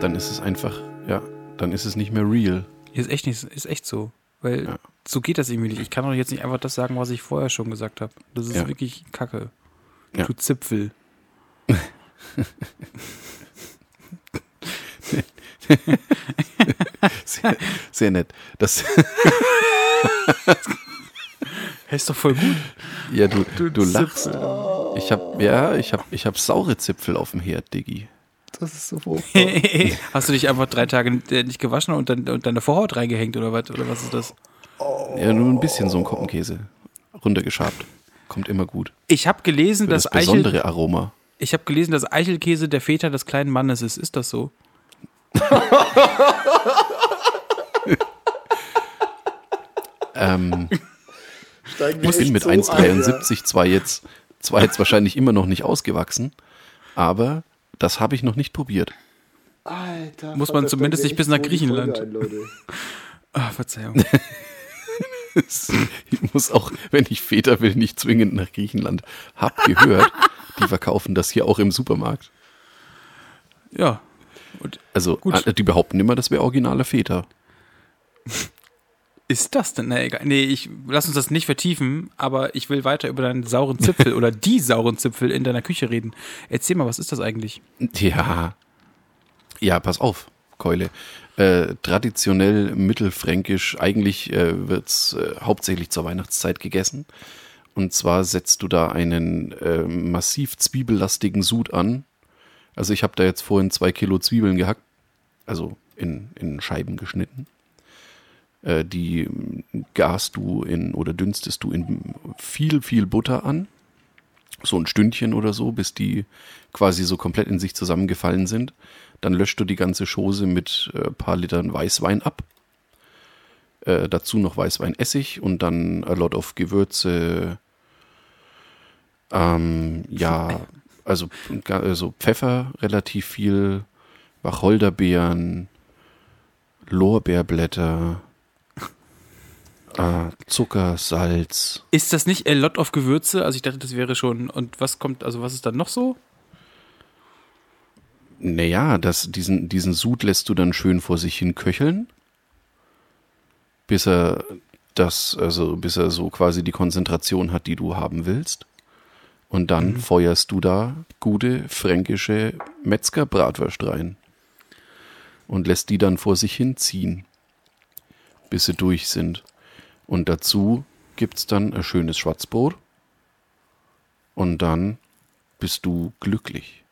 Dann ist es einfach, ja, dann ist es nicht mehr real. Ist echt nicht, ist echt so. Weil Ja. so geht das irgendwie nicht. Ich kann doch jetzt nicht einfach das sagen, was ich vorher schon gesagt habe. Das ist Ja. wirklich Kacke. Ja. Du Zipfel. Sehr, sehr nett. Das, Hey, ist doch voll gut. ja, du, du, Du lachst. Ich hab, ja, ich hab, ich hab saure Zipfel auf dem Herd, Diggi. Das ist so furchtbar. Hast du dich einfach drei Tage nicht gewaschen und, dann, und deine Vorhaut reingehängt oder was? Oder was ist das? Ja, nur ein bisschen so ein Koppenkäse. Runtergeschabt. Kommt immer gut. Ich habe gelesen, Für dass das Eichel, besondere Aroma. ich habe gelesen, dass Eichelkäse der Väter des kleinen Mannes ist. Ist das so? Ähm, ich bin mit so ein, 1,73 zwar jetzt, zwar jetzt wahrscheinlich immer noch nicht ausgewachsen, aber das habe ich noch nicht probiert. Alter. Muss man zumindest nicht bis nach Griechenland. Ein, Leute. Ah, Verzeihung. Ich muss auch, wenn ich Väter will, nicht zwingend nach Griechenland. Hab gehört, die verkaufen das hier auch im Supermarkt. Ja. Und Also, Gut. die behaupten immer, das wäre originaler Väter. ist das denn? Na egal. Nee, ich lass uns das nicht vertiefen, aber ich will weiter über deinen sauren Zipfel oder die sauren Zipfel in deiner Küche reden. Erzähl mal, was ist das eigentlich? Ja. Ja, pass auf, Keule. Äh, traditionell mittelfränkisch, eigentlich äh, wird's äh, hauptsächlich zur Weihnachtszeit gegessen. Und zwar setzt du da einen äh, massiv zwiebellastigen Sud an. Also ich habe da jetzt vorhin zwei Kilo Zwiebeln gehackt, also in, in Scheiben geschnitten. Äh, die mm, garst du in oder dünstest du in viel, viel Butter an. So ein Stündchen oder so, bis die quasi so komplett in sich zusammengefallen sind. Dann löscht du die ganze Chose mit äh, ein paar Litern Weißwein ab. Äh, dazu noch Weißweinessig und dann a lot of Gewürze. Ähm, ja, also, also Pfeffer relativ viel, Wacholderbeeren, Lorbeerblätter, äh, Zucker, Salz. Ist das nicht a lot of Gewürze? Also ich dachte, das wäre schon. Und was kommt, also was ist dann noch so? Naja, das, diesen, diesen Sud lässt du dann schön vor sich hin köcheln, bis er das, also bis er so quasi die Konzentration hat, die du haben willst. Und dann feuerst du da gute fränkische Metzgerbratwurst rein. Und lässt die dann vor sich hin ziehen, bis sie durch sind. Und dazu gibt's dann ein schönes Schwarzbrot. Und dann bist du glücklich.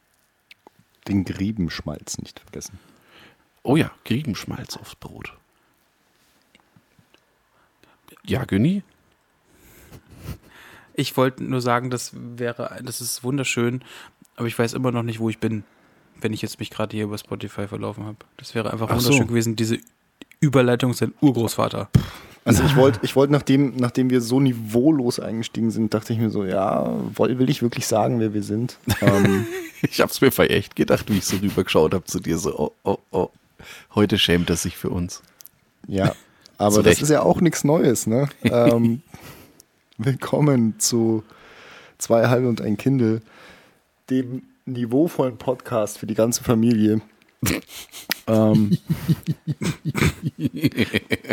Den Griebenschmalz nicht vergessen. Oh ja, Griebenschmalz aufs Brot. Ja, Günni? Ich wollte nur sagen, das wäre, das ist wunderschön, aber ich weiß immer noch nicht, wo ich bin, wenn ich jetzt mich gerade hier über Spotify verlaufen habe. Das wäre einfach Ach so. wunderschön gewesen. Diese Überleitung sein Urgroßvater. Also ich wollte, ich wollte, nachdem, nachdem wir so niveaulos eingestiegen sind, dachte ich mir so, ja, woll- will ich wirklich sagen, wer wir sind? Ähm, Ich hab's mir echt gedacht, wie ich so rübergeschaut habe zu dir, so, oh, oh, oh. Heute schämt er sich für uns. ja, aber das ist ja auch nichts Neues, ne? Ähm, willkommen zu Zwei Halbe und ein Kindle, dem niveauvollen Podcast für die ganze Familie. Ähm,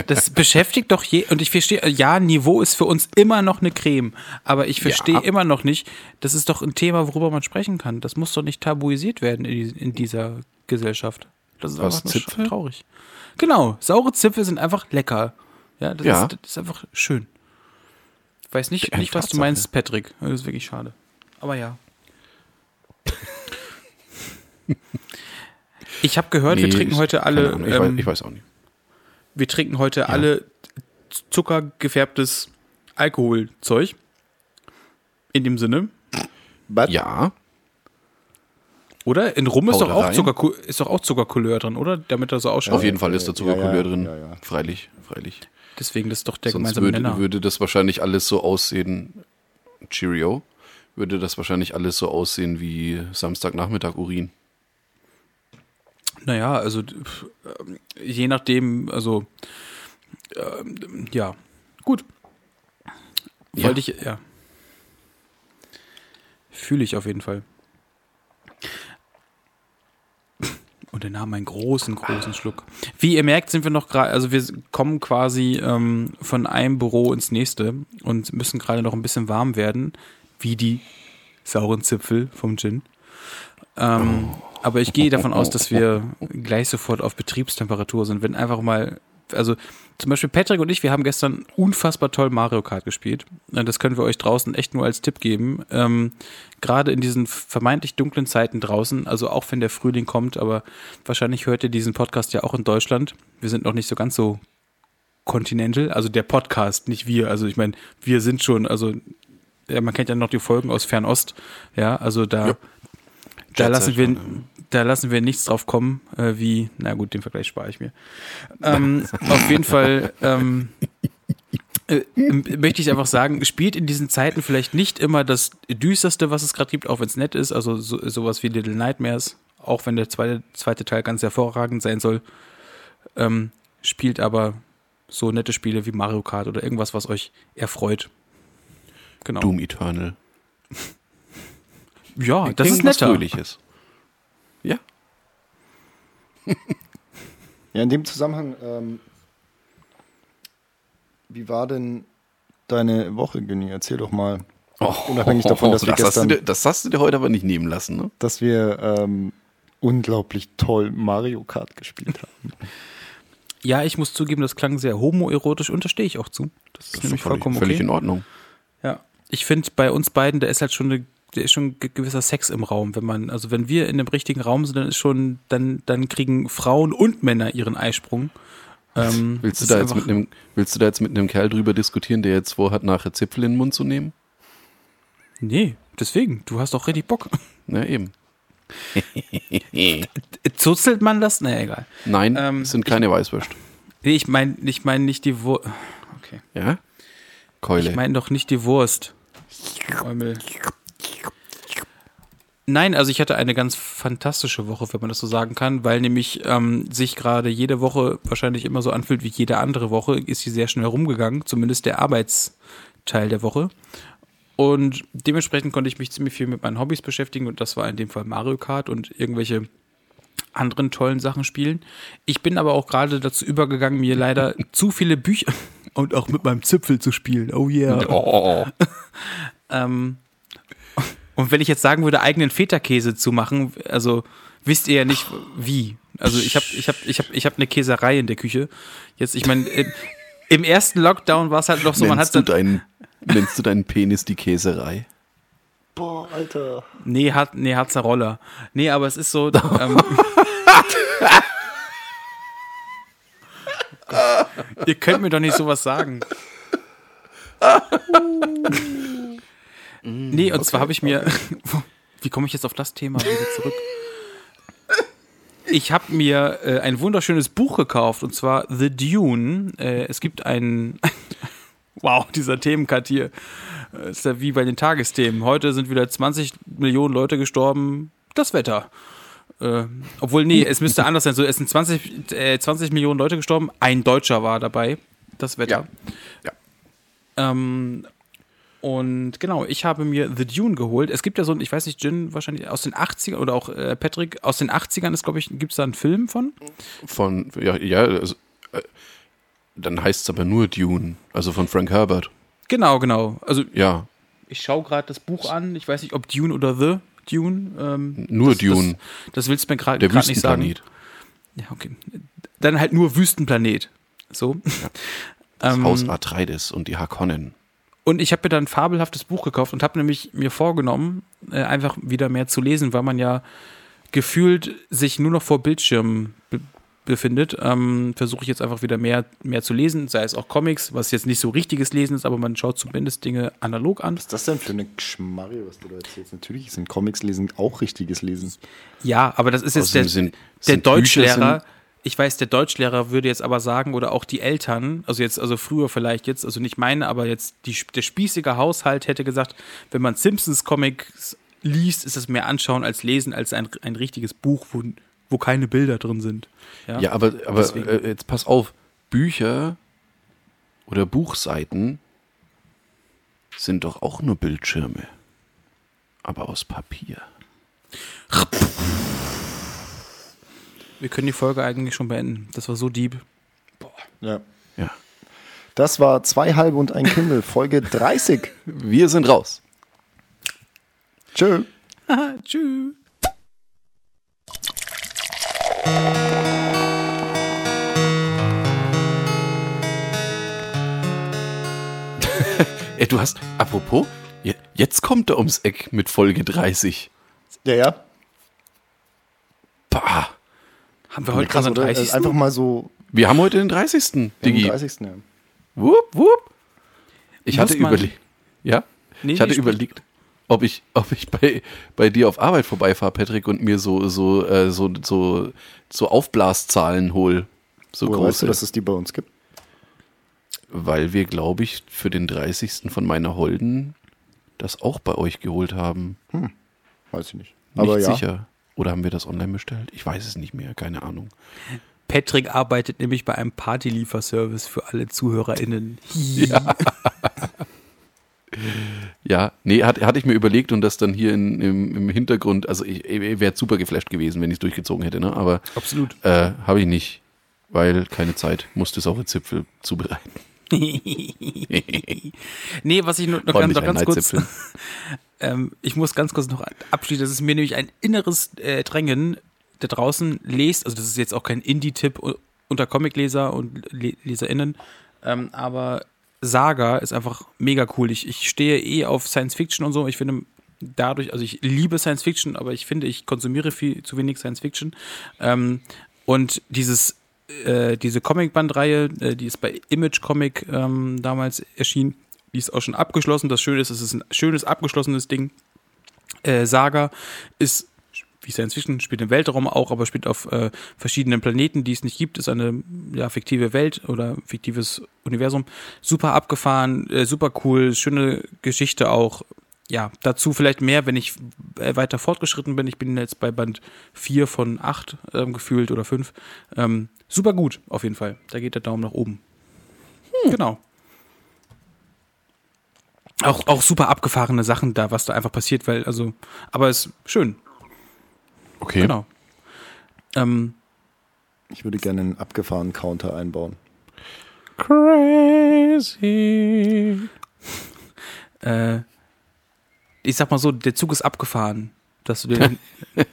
Das beschäftigt doch je, und ich verstehe, ja, Niveau ist für uns immer noch eine Creme, aber ich verstehe Ja. immer noch nicht, das ist doch ein Thema, worüber man sprechen kann. Das muss doch nicht tabuisiert werden in, in dieser Gesellschaft. Das ist Was, einfach Zipfel? traurig. Genau, saure Zipfel sind einfach lecker. Ja, das, Ja. Ist, das ist einfach schön. Ich weiß nicht, nicht was du meinst, Patrick. Das ist wirklich schade. Aber ja. Ich habe gehört, wir Nee, trinken ich- heute alle, Ahnung, Ich, ähm, weiß, ich weiß auch nicht. wir trinken heute alle zuckergefärbtes Alkoholzeug. In dem Sinne. but Ja, Oder? In Rum ist doch, auch Hauterei. Zucker, ist doch auch Zuckercouleur drin, oder? Damit er so ausschaut. auf jeden Fall ist da ja, Zuckercouleur ja, drin. ja, ja. Freilich, freilich. Deswegen, das ist doch der Sonst gemeinsame würde, Nenner. würde das wahrscheinlich alles so aussehen. Cheerio. würde das wahrscheinlich alles so aussehen wie Samstagnachmittag Urin. Naja, also ähm, je nachdem, also ähm, ja, gut. Ja. Wollte ich, ja. Fühle ich auf jeden Fall. Und er nahm einen großen, großen Schluck. Wie ihr merkt, sind wir noch gerade, also wir kommen quasi ähm, von einem Büro ins nächste und müssen gerade noch ein bisschen warm werden, wie die sauren Zipfel vom Gin. Ähm, aber ich gehe davon aus, dass wir gleich sofort auf Betriebstemperatur sind, wenn einfach mal, also zum Beispiel Patrick und ich, wir haben gestern unfassbar toll Mario Kart gespielt. Äh, Das können wir euch draußen echt nur als Tipp geben. Ähm, Gerade in diesen vermeintlich dunklen Zeiten draußen, also auch wenn der Frühling kommt, aber wahrscheinlich hört ihr diesen Podcast ja auch in Deutschland. Wir sind noch nicht so ganz so continental, also der Podcast, nicht wir. Also ich meine, wir sind schon, also ja, man kennt ja noch die Folgen aus Fernost, ja, also da, Ja. Da lassen wir, ja. da lassen wir nichts drauf kommen, äh, wie, na gut, den Vergleich spare ich mir. Ähm, auf jeden Fall ähm, äh, möchte ich einfach sagen, spielt in diesen Zeiten vielleicht nicht immer das düsterste, was es gerade gibt, auch wenn es nett ist, also so, sowas wie Little Nightmares, auch wenn der zweite, zweite Teil ganz hervorragend sein soll, ähm, spielt aber so nette Spiele wie Mario Kart oder irgendwas, was euch erfreut. Genau. Doom Eternal. Ja, das ist netter. Fröhliches. Ja. Ja, in dem Zusammenhang, ähm, wie war denn deine Woche, Günni? Erzähl doch mal. Unabhängig davon, dass wir Oh, das, hast du gestern- dir, das hast du dir heute aber nicht nehmen lassen, ne? Dass wir ähm, unglaublich toll Mario Kart gespielt haben. Ja, ich muss zugeben, das klang sehr homoerotisch und da stehe ich auch zu. Das ist Das ist nämlich völlig, vollkommen völlig okay. in Ordnung. Ja, ich finde bei uns beiden, da ist halt schon eine, der ist schon gewisser Sex im Raum, wenn man, also wenn wir in dem richtigen Raum sind, dann ist schon, dann, dann kriegen Frauen und Männer ihren Eisprung. Ähm, Willst du, da jetzt mit einem, willst du da jetzt mit einem Kerl drüber diskutieren, der jetzt vorhat, nachher Zipfel in den Mund zu nehmen? Nee, deswegen, du hast doch richtig Bock. Na eben. Zuzelt man das? Na egal. Nein, Ähm, es sind keine Weißwürste. Nee, ich meine ich mein nicht die Wurst. Okay. Ja? Keule. Ich meine doch nicht die Wurst. Eumel. Nein, also ich hatte eine ganz fantastische Woche, wenn man das so sagen kann, weil nämlich ähm, sich gerade jede Woche wahrscheinlich immer so anfühlt wie jede andere Woche, ist sie sehr schnell rumgegangen, zumindest der Arbeitsteil der Woche. Und dementsprechend konnte ich mich ziemlich viel mit meinen Hobbys beschäftigen und das war in dem Fall Mario Kart und irgendwelche anderen tollen Sachen spielen. Ich bin aber auch gerade dazu übergegangen, mir leider zu viele Bücher und auch mit meinem Zipfel zu spielen. Oh yeah. Oh, Ähm, und wenn ich jetzt sagen würde, eigenen Feta-Käse zu machen, also wisst ihr ja nicht wie. Also ich habe ich hab, ich hab, ich hab eine Käserei in der Küche. Jetzt, ich meine, im, im ersten Lockdown war es halt noch so, man nennst, hat du dann, deinen, nennst du deinen Penis die Käserei? Boah, Alter. nee, hat, nee, hat's eine Roller. Nee, aber es ist so, ähm, ihr könnt mir doch nicht sowas sagen. nee, und zwar habe ich mir, wie komme ich jetzt auf das Thema wieder zurück? Ich habe mir äh, ein wunderschönes Buch gekauft und zwar The Dune. Äh, es gibt ein, wow, dieser Themencut hier äh, ist ja wie bei den Tagesthemen. Heute sind wieder 20 Millionen Leute gestorben. Das Wetter. Äh, obwohl, nee, es müsste anders sein. So, es sind 20, äh, 20 Millionen Leute gestorben. Ein Deutscher war dabei. Das Wetter. Ja. Ähm, und genau, ich habe mir The Dune geholt. Es gibt ja so ein, ich weiß nicht, Jin wahrscheinlich aus den 80ern oder auch äh, Patrick, aus den 80ern ist, glaube ich, gibt es da einen Film von? Von, ja, ja also, äh, dann heißt es aber nur Dune, also von Frank Herbert. Genau, genau. Also Ja, ich schaue gerade das Buch an. Ich weiß nicht, ob Dune oder The Dune. Ähm, nur das, Dune, Das, das willst du mir gerade nicht sagen. Wüstenplanet. Ja, okay. Dann halt nur Wüstenplanet. So. Das Ähm, Haus Atreides und die Harkonnen. Und ich habe mir dann ein fabelhaftes Buch gekauft und habe nämlich mir vorgenommen, äh, einfach wieder mehr zu lesen, weil man ja gefühlt sich nur noch vor Bildschirmen be befindet. Ähm, Versuche ich jetzt einfach wieder mehr, mehr zu lesen, sei es auch Comics, was jetzt nicht so richtiges Lesen ist, aber man schaut zumindest Dinge analog an. Was ist das denn für eine Geschmarre, was du da erzählst? Natürlich sind Comics lesen auch richtiges Lesen. Ja, aber das ist jetzt Außerdem der, sind- der sind Deutschlehrer. Ich weiß, der Deutschlehrer würde jetzt aber sagen, oder auch die Eltern, also jetzt, also früher vielleicht jetzt, also nicht meine, aber jetzt die, der spießige Haushalt hätte gesagt, wenn man Simpsons Comics liest, ist es mehr anschauen als lesen, als ein, ein richtiges Buch, wo, wo keine Bilder drin sind. Ja, Ja, aber, aber äh, jetzt pass auf, Bücher oder Buchseiten sind doch auch nur Bildschirme. Aber aus Papier. Wir können die Folge eigentlich schon beenden. Das war so deep. Ja. Ja. Das war zwei halbe und ein Kindle, Folge 30. Wir sind raus. Tschö. Tschüss. Ey, du hast, apropos, je- jetzt kommt er ums Eck mit Folge 30. Ja, ja. Haben wir heute Krass, unseren oder? 30. Einfach mal so Wir haben heute den 30. Digi. am 30. Ja. Wupp, wupp. Ich Muss hatte überlegt. Ja? Nee, ich hatte überlegt, ob ich, ob ich bei, bei dir auf Arbeit vorbeifahre, Patrick, und mir so, so, äh, so, so, so Aufblaszahlen hol. So Woher weißt große. du, dass es die bei uns gibt? weil wir, glaube ich, für den 30. von meiner Holden das auch bei euch geholt haben. Weiß ich nicht. Nicht Aber ja. Oder haben wir das online bestellt? Ich weiß es nicht mehr, keine Ahnung. Patrick arbeitet nämlich bei einem Partylieferservice für alle ZuhörerInnen. Ja, nee, hat, hatte ich mir überlegt und das dann hier in, im, im Hintergrund, also ich, ich wäre super geflasht gewesen, wenn ich es durchgezogen hätte, ne? aber Absolut. äh, habe ich nicht, weil keine Zeit, musste es auch in Zipfel zubereiten. Nee, was ich nur noch, ganz, noch ganz kurz, ähm, ich muss ganz kurz noch abschließen. Das ist mir nämlich ein inneres äh, Drängen da draußen. Lest, also das ist jetzt auch kein Indie-Tipp unter Comicleser und Le LeserInnen, ähm, aber Saga ist einfach mega cool. Ich, ich stehe eh auf Science Fiction und so. Ich finde dadurch, also ich liebe Science Fiction, aber ich finde, ich konsumiere viel zu wenig Science Fiction. Ähm, und dieses, äh, diese Comic-Bandreihe, äh, die ist bei Image Comic ähm, damals erschienen, die ist auch schon abgeschlossen. Das Schöne ist, es ist ein schönes, abgeschlossenes Ding. Äh, Saga ist wie Science Fiction, spielt im Weltraum auch, aber spielt auf äh, verschiedenen Planeten, die es nicht gibt. Ist eine ja, fiktive Welt oder fiktives Universum. Super abgefahren, äh, super cool, schöne Geschichte auch. Ja, dazu vielleicht mehr, wenn ich äh, weiter fortgeschritten bin. Ich bin jetzt bei Band 4 von 8 ähm, gefühlt oder 5. Ähm, super gut, auf jeden Fall. Da geht der Daumen nach oben. Genau. Auch, auch super abgefahrene Sachen da, was da einfach passiert, weil, also, aber ist schön. Okay. Genau. Ähm, Ich würde gerne einen abgefahrenen Counter einbauen. Crazy. äh, ich sag mal so, der Zug ist abgefahren. Dass du den.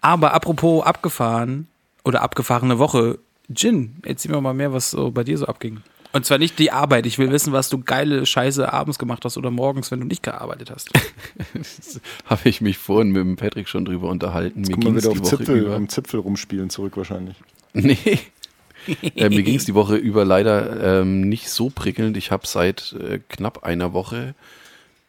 Aber apropos abgefahren oder abgefahrene Woche, Jin, erzähl mir mal mehr, was so bei dir so abging. Und zwar nicht die Arbeit. Ich will wissen, was du geile Scheiße abends gemacht hast oder morgens, wenn du nicht gearbeitet hast. Habe ich mich vorhin mit dem Patrick schon drüber unterhalten. Mir Kommen wir ging es wieder die auf Woche Zipfel, über. um Zipfel rumspielen zurück wahrscheinlich. Nee. Äh, mir ging es die Woche über leider ähm, nicht so prickelnd. Ich habe seit äh, knapp einer Woche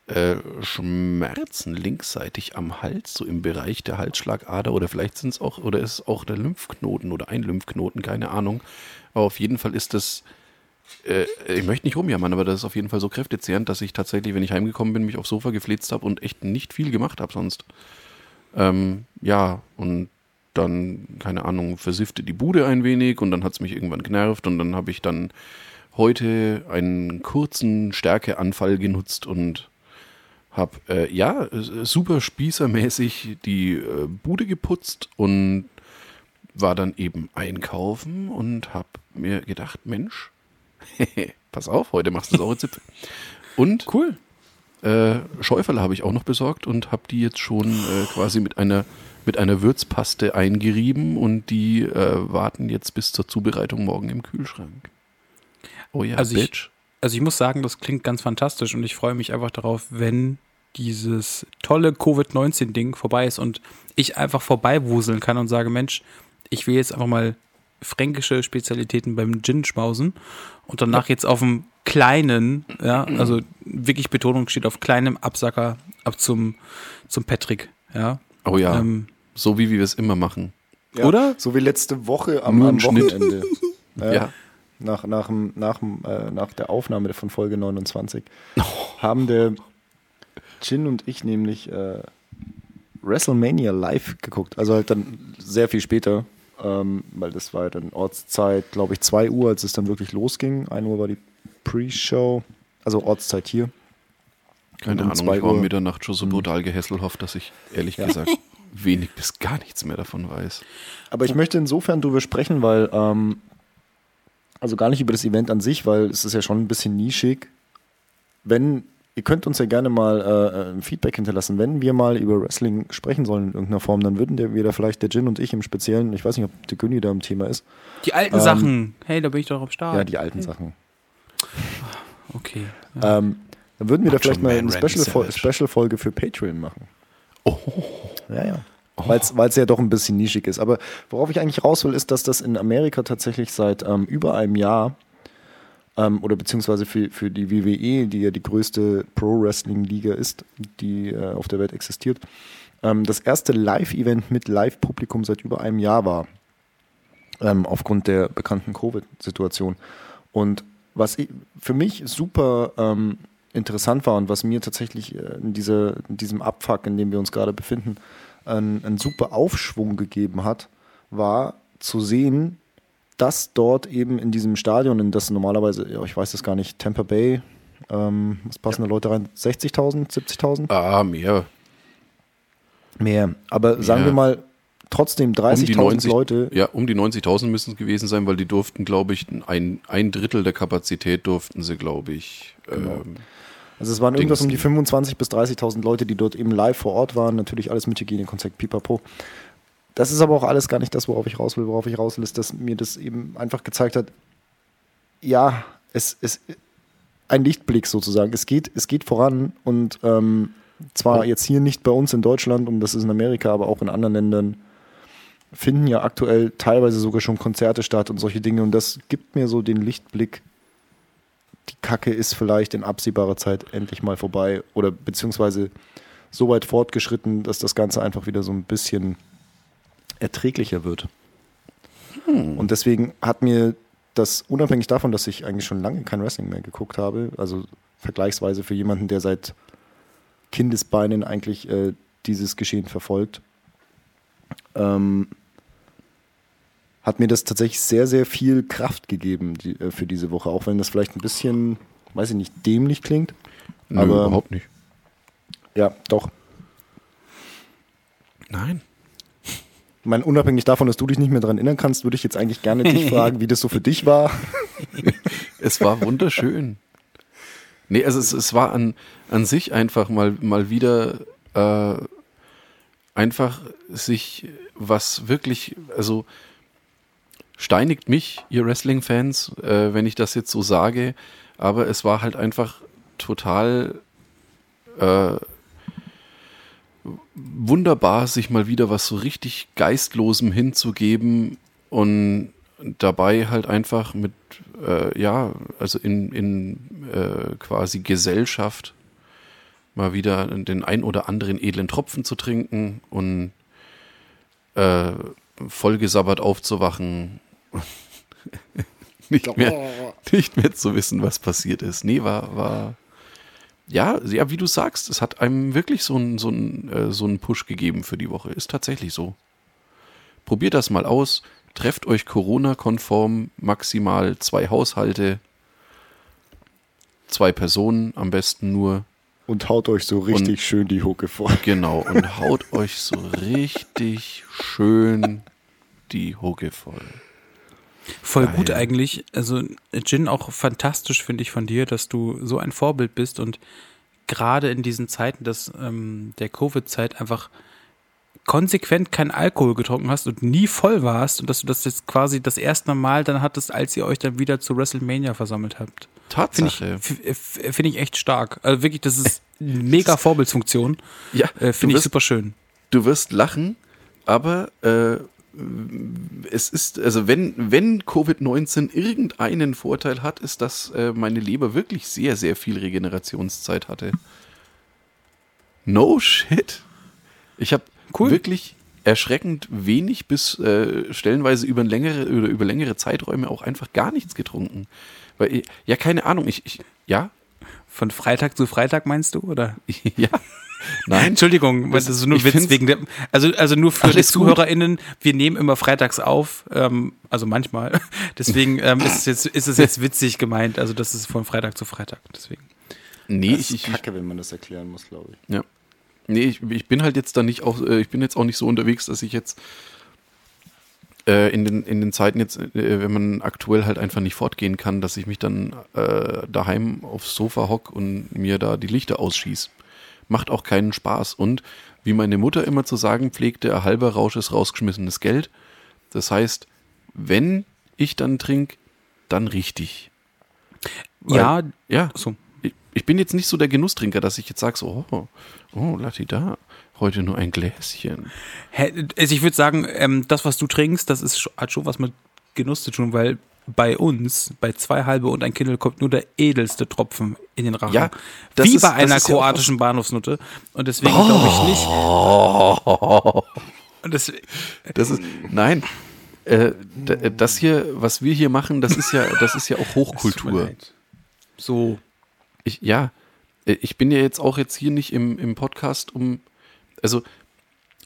äh, Schmerzen linksseitig am Hals, so im Bereich der Halsschlagader oder vielleicht sind es auch, oder ist es auch der Lymphknoten oder ein Lymphknoten, keine Ahnung. Aber auf jeden Fall ist das, äh, ich möchte nicht rumjammern, aber das ist auf jeden Fall so kräftezehrend, dass ich tatsächlich, wenn ich heimgekommen bin, mich aufs Sofa geflitzt habe und echt nicht viel gemacht habe sonst. Ähm, ja, und dann, keine Ahnung, versiffte die Bude ein wenig und dann hat es mich irgendwann genervt und dann habe ich dann heute einen kurzen Stärkeanfall genutzt und habe, äh, ja, super spießermäßig die äh, Bude geputzt und war dann eben einkaufen und habe mir gedacht, Mensch, pass auf, heute machst du saure Zipfel. Und Cool. äh, Schäuferle habe ich auch noch besorgt und habe die jetzt schon äh, quasi mit einer mit einer Würzpaste eingerieben und die äh, warten jetzt bis zur Zubereitung morgen im Kühlschrank. Oh ja, Also ich- Bitch. Also ich muss sagen, das klingt ganz fantastisch und ich freue mich einfach darauf, wenn dieses tolle Covid-19-Ding vorbei ist und ich einfach vorbeiwuseln kann und sage, Mensch, ich will jetzt einfach mal fränkische Spezialitäten beim Gin schmausen und danach jetzt auf dem kleinen, ja, also wirklich Betonung steht auf kleinem Absacker ab zum, zum Patrick, ja. Oh ja, Ähm, so wie wir es immer machen. Ja, Oder? So wie letzte Woche am, am. Wochenende. Ja. Ja. Nach, nach, nach, äh, nach der Aufnahme von Folge 29 haben der Jin und ich nämlich äh, WrestleMania live geguckt. Also halt dann sehr viel später, ähm, weil das war dann Ortszeit, glaube ich, 2 Uhr, als es dann wirklich losging. 1 Uhr war die Pre-Show, also Ortszeit hier. Keine um Ahnung, ich war um Mitternacht schon so brutal gehässelhofft, dass ich ehrlich Ja. gesagt wenig bis gar nichts mehr davon weiß. Aber ich möchte insofern drüber sprechen, weil, ähm, also gar nicht über das Event an sich, weil es ist ja schon ein bisschen nischig. Wenn, ihr könnt uns ja gerne mal äh, ein Feedback hinterlassen, wenn wir mal über Wrestling sprechen sollen in irgendeiner Form, dann würden wir da vielleicht, der Gin und ich im Speziellen, ich weiß nicht, ob der Günni da im Thema ist, die alten Ähm, Sachen. Hey, da bin ich doch am Start. ja, die alten Sachen. Okay. Ja. Ähm, dann würden wir da Macho vielleicht mal eine Special-Folge. Special für Patreon machen. Oh, Ja, ja. Weil es ja doch ein bisschen nischig ist. Aber worauf ich eigentlich raus will, ist, dass das in Amerika tatsächlich seit ähm, über einem Jahr ähm, oder beziehungsweise für, für die WWE, die ja die größte Pro-Wrestling-Liga ist, die äh, auf der Welt existiert, ähm, das erste Live-Event mit Live-Publikum seit über einem Jahr war. Ähm, aufgrund der bekannten Covid-Situation. Und was ich, für mich super ähm, interessant war und was mir tatsächlich äh, in, dieser, in diesem Abfuck, in dem wir uns gerade befinden, einen, einen super Aufschwung gegeben hat, war zu sehen, dass dort eben in diesem Stadion, in das normalerweise, ja, ich weiß es gar nicht, Tampa Bay, ähm, was passen da Leute rein? 60.000, 70.000? ah, mehr. Mehr. Aber sagen Ja. wir mal, trotzdem Um die 30.000 90 Leute. Ja, um die 90.000 müssen es gewesen sein, weil die durften, glaube ich, ein, ein Drittel der Kapazität durften sie, glaube ich. Genau. Ähm, Also es waren irgendwas um die Dings. 25.000 bis 30.000 Leute, die dort eben live vor Ort waren. Natürlich alles mit Hygienekonzept, pipapo. Das ist aber auch alles gar nicht das, worauf ich raus will. Worauf ich raus will, ist, dass mir das eben einfach gezeigt hat, ja, es ist ein Lichtblick sozusagen. Es geht, es geht voran und ähm, zwar jetzt hier nicht bei uns in Deutschland und das ist in Amerika, aber auch in anderen Ländern finden ja aktuell teilweise sogar schon Konzerte statt und solche Dinge und das gibt mir so den Lichtblick, die Kacke ist vielleicht in absehbarer Zeit endlich mal vorbei oder beziehungsweise so weit fortgeschritten, dass das Ganze einfach wieder so ein bisschen erträglicher wird. Und deswegen hat mir das, unabhängig davon, dass ich eigentlich schon lange kein Wrestling mehr geguckt habe, also vergleichsweise für jemanden, der seit Kindesbeinen eigentlich äh, dieses Geschehen verfolgt, ähm, hat mir das tatsächlich sehr, sehr viel Kraft gegeben die, äh, für diese Woche, auch wenn das vielleicht ein bisschen, weiß ich nicht, dämlich klingt. nö, Aber- überhaupt nicht. Ja, doch. Nein. Ich meine, unabhängig davon, dass du dich nicht mehr daran erinnern kannst, würde ich jetzt eigentlich gerne dich fragen, wie das so für dich war. Es war wunderschön. Nee, also es, es war an, an sich einfach mal, mal wieder äh, einfach sich was wirklich, also steinigt mich, ihr Wrestling-Fans, äh, wenn ich das jetzt so sage, aber es war halt einfach total äh, wunderbar, sich mal wieder was so richtig Geistlosem hinzugeben und dabei halt einfach mit, äh, ja, also in, in äh, quasi Gesellschaft mal wieder den ein oder anderen edlen Tropfen zu trinken und äh, vollgesabbert aufzuwachen. nicht, mehr, nicht mehr zu wissen, was passiert ist. Nee, war, war ja, ja, wie du sagst, es hat einem wirklich so einen so einen, äh, so einen Push gegeben für die Woche. Ist tatsächlich so. Probiert das mal aus. Trefft euch Corona-konform, maximal zwei Haushalte, zwei Personen am besten nur. Und haut euch so richtig schön die Hucke voll. Genau, und haut euch so richtig schön die Hucke voll. Voll gut Geil. eigentlich. Also Jin auch fantastisch finde ich von dir, dass du so ein Vorbild bist und gerade in diesen Zeiten des, ähm, der Covid-Zeit einfach konsequent keinen Alkohol getrunken hast und nie voll warst und dass du das jetzt quasi das erste Mal dann hattest, als ihr euch dann wieder zu WrestleMania versammelt habt. Finde ich, Tatsache. f- f- finde ich echt stark. Also wirklich, das ist eine mega Vorbildsfunktion. ja, Äh, finde ich wirst- super schön. du wirst lachen, aber äh, es ist, also wenn, wenn Covid-19 irgendeinen Vorteil hat, ist, dass äh, meine Leber wirklich sehr, sehr viel Regenerationszeit hatte. No shit. Ich habe cool. wirklich erschreckend wenig bis äh, stellenweise über längere oder über längere Zeiträume auch einfach gar nichts getrunken. Weil, ja, keine Ahnung, ich, ich ja, Von Freitag zu Freitag meinst du, oder? ja, nein, Entschuldigung, Das- ist nur ich Witz wegen der, also, also nur für die gut. ZuhörerInnen, wir nehmen immer freitags auf, ähm, also manchmal. Deswegen ähm, ist, es jetzt, ist es jetzt witzig gemeint, also das ist von Freitag zu Freitag, deswegen. nee, Das ich, ist ich, kacke, wenn man das erklären muss, glaube ich. Ja. Nee, ich, ich bin halt jetzt da nicht auch, äh, ich bin jetzt auch nicht so unterwegs, dass ich jetzt äh, in, den, in den Zeiten jetzt, äh, wenn man aktuell halt einfach nicht fortgehen kann, dass ich mich dann äh, daheim aufs Sofa hock und mir da die Lichter ausschieß. Macht auch keinen Spaß. Und wie meine Mutter immer zu sagen pflegte, ein halber Rausch ist rausgeschmissenes Geld. Das heißt, wenn ich dann trinke, dann richtig. Weil- ja, Ja, so. ich, ich bin jetzt nicht so der Genusstrinker, dass ich jetzt sage so, oh, oh, Lati da, heute nur ein Gläschen. Also ich würde sagen, ähm, das, was du trinkst, das ist, hat schon was mit Genuss zu tun, weil bei uns, bei zwei halbe und ein Kindle, kommt nur der edelste Tropfen in den Rachen. Ja, Wie ist- bei einer ist ja kroatischen Bahnhofsnutte. Und deswegen glaube ich nicht. Oh, Und das, das ist, nein, äh, das hier, was wir hier machen, das ist ja, das ist ja auch Hochkultur. So. Ich, ja, äh, ich bin ja jetzt auch jetzt hier nicht im, im Podcast, um, also,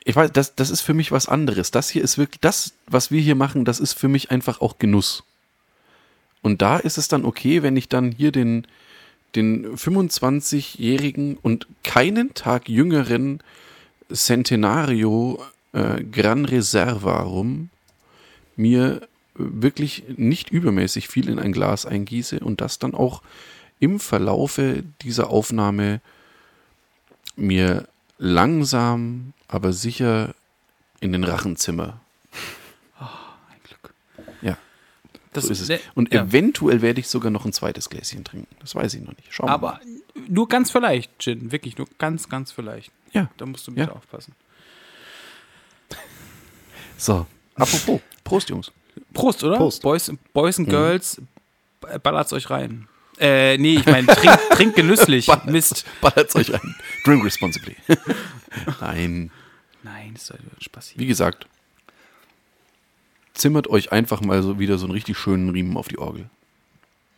ich weiß, das, das ist für mich was anderes. Das hier ist wirklich, das, was wir hier machen, das ist für mich einfach auch Genuss. Und da ist es dann okay, wenn ich dann hier den, den 25-jährigen und keinen Tag jüngeren Centenario äh, Gran Reserva rum mir wirklich nicht übermäßig viel in ein Glas eingieße und das dann auch im Verlaufe dieser Aufnahme mir langsam, aber sicher in den Rachenzimmer. Das so ist es. ne- Und ja. eventuell werde ich sogar noch ein zweites Gläschen trinken. Das weiß ich noch nicht. Schauen wir mal. Aber nur ganz vielleicht, Gin. Wirklich, nur ganz, ganz vielleicht. Ja. Da musst du bitte Ja. aufpassen. So, apropos, Prost, Jungs. Prost, oder? Prost. Boys, Boys and Girls, b- ballert's euch rein. Äh, nee, ich meine, trink, trink genüsslich. Mist. Ballert's euch ein. Drink responsibly. Nein, Nein, das soll Spaß hier. wie gesagt, zimmert euch einfach mal so wieder so einen richtig schönen Riemen auf die Orgel.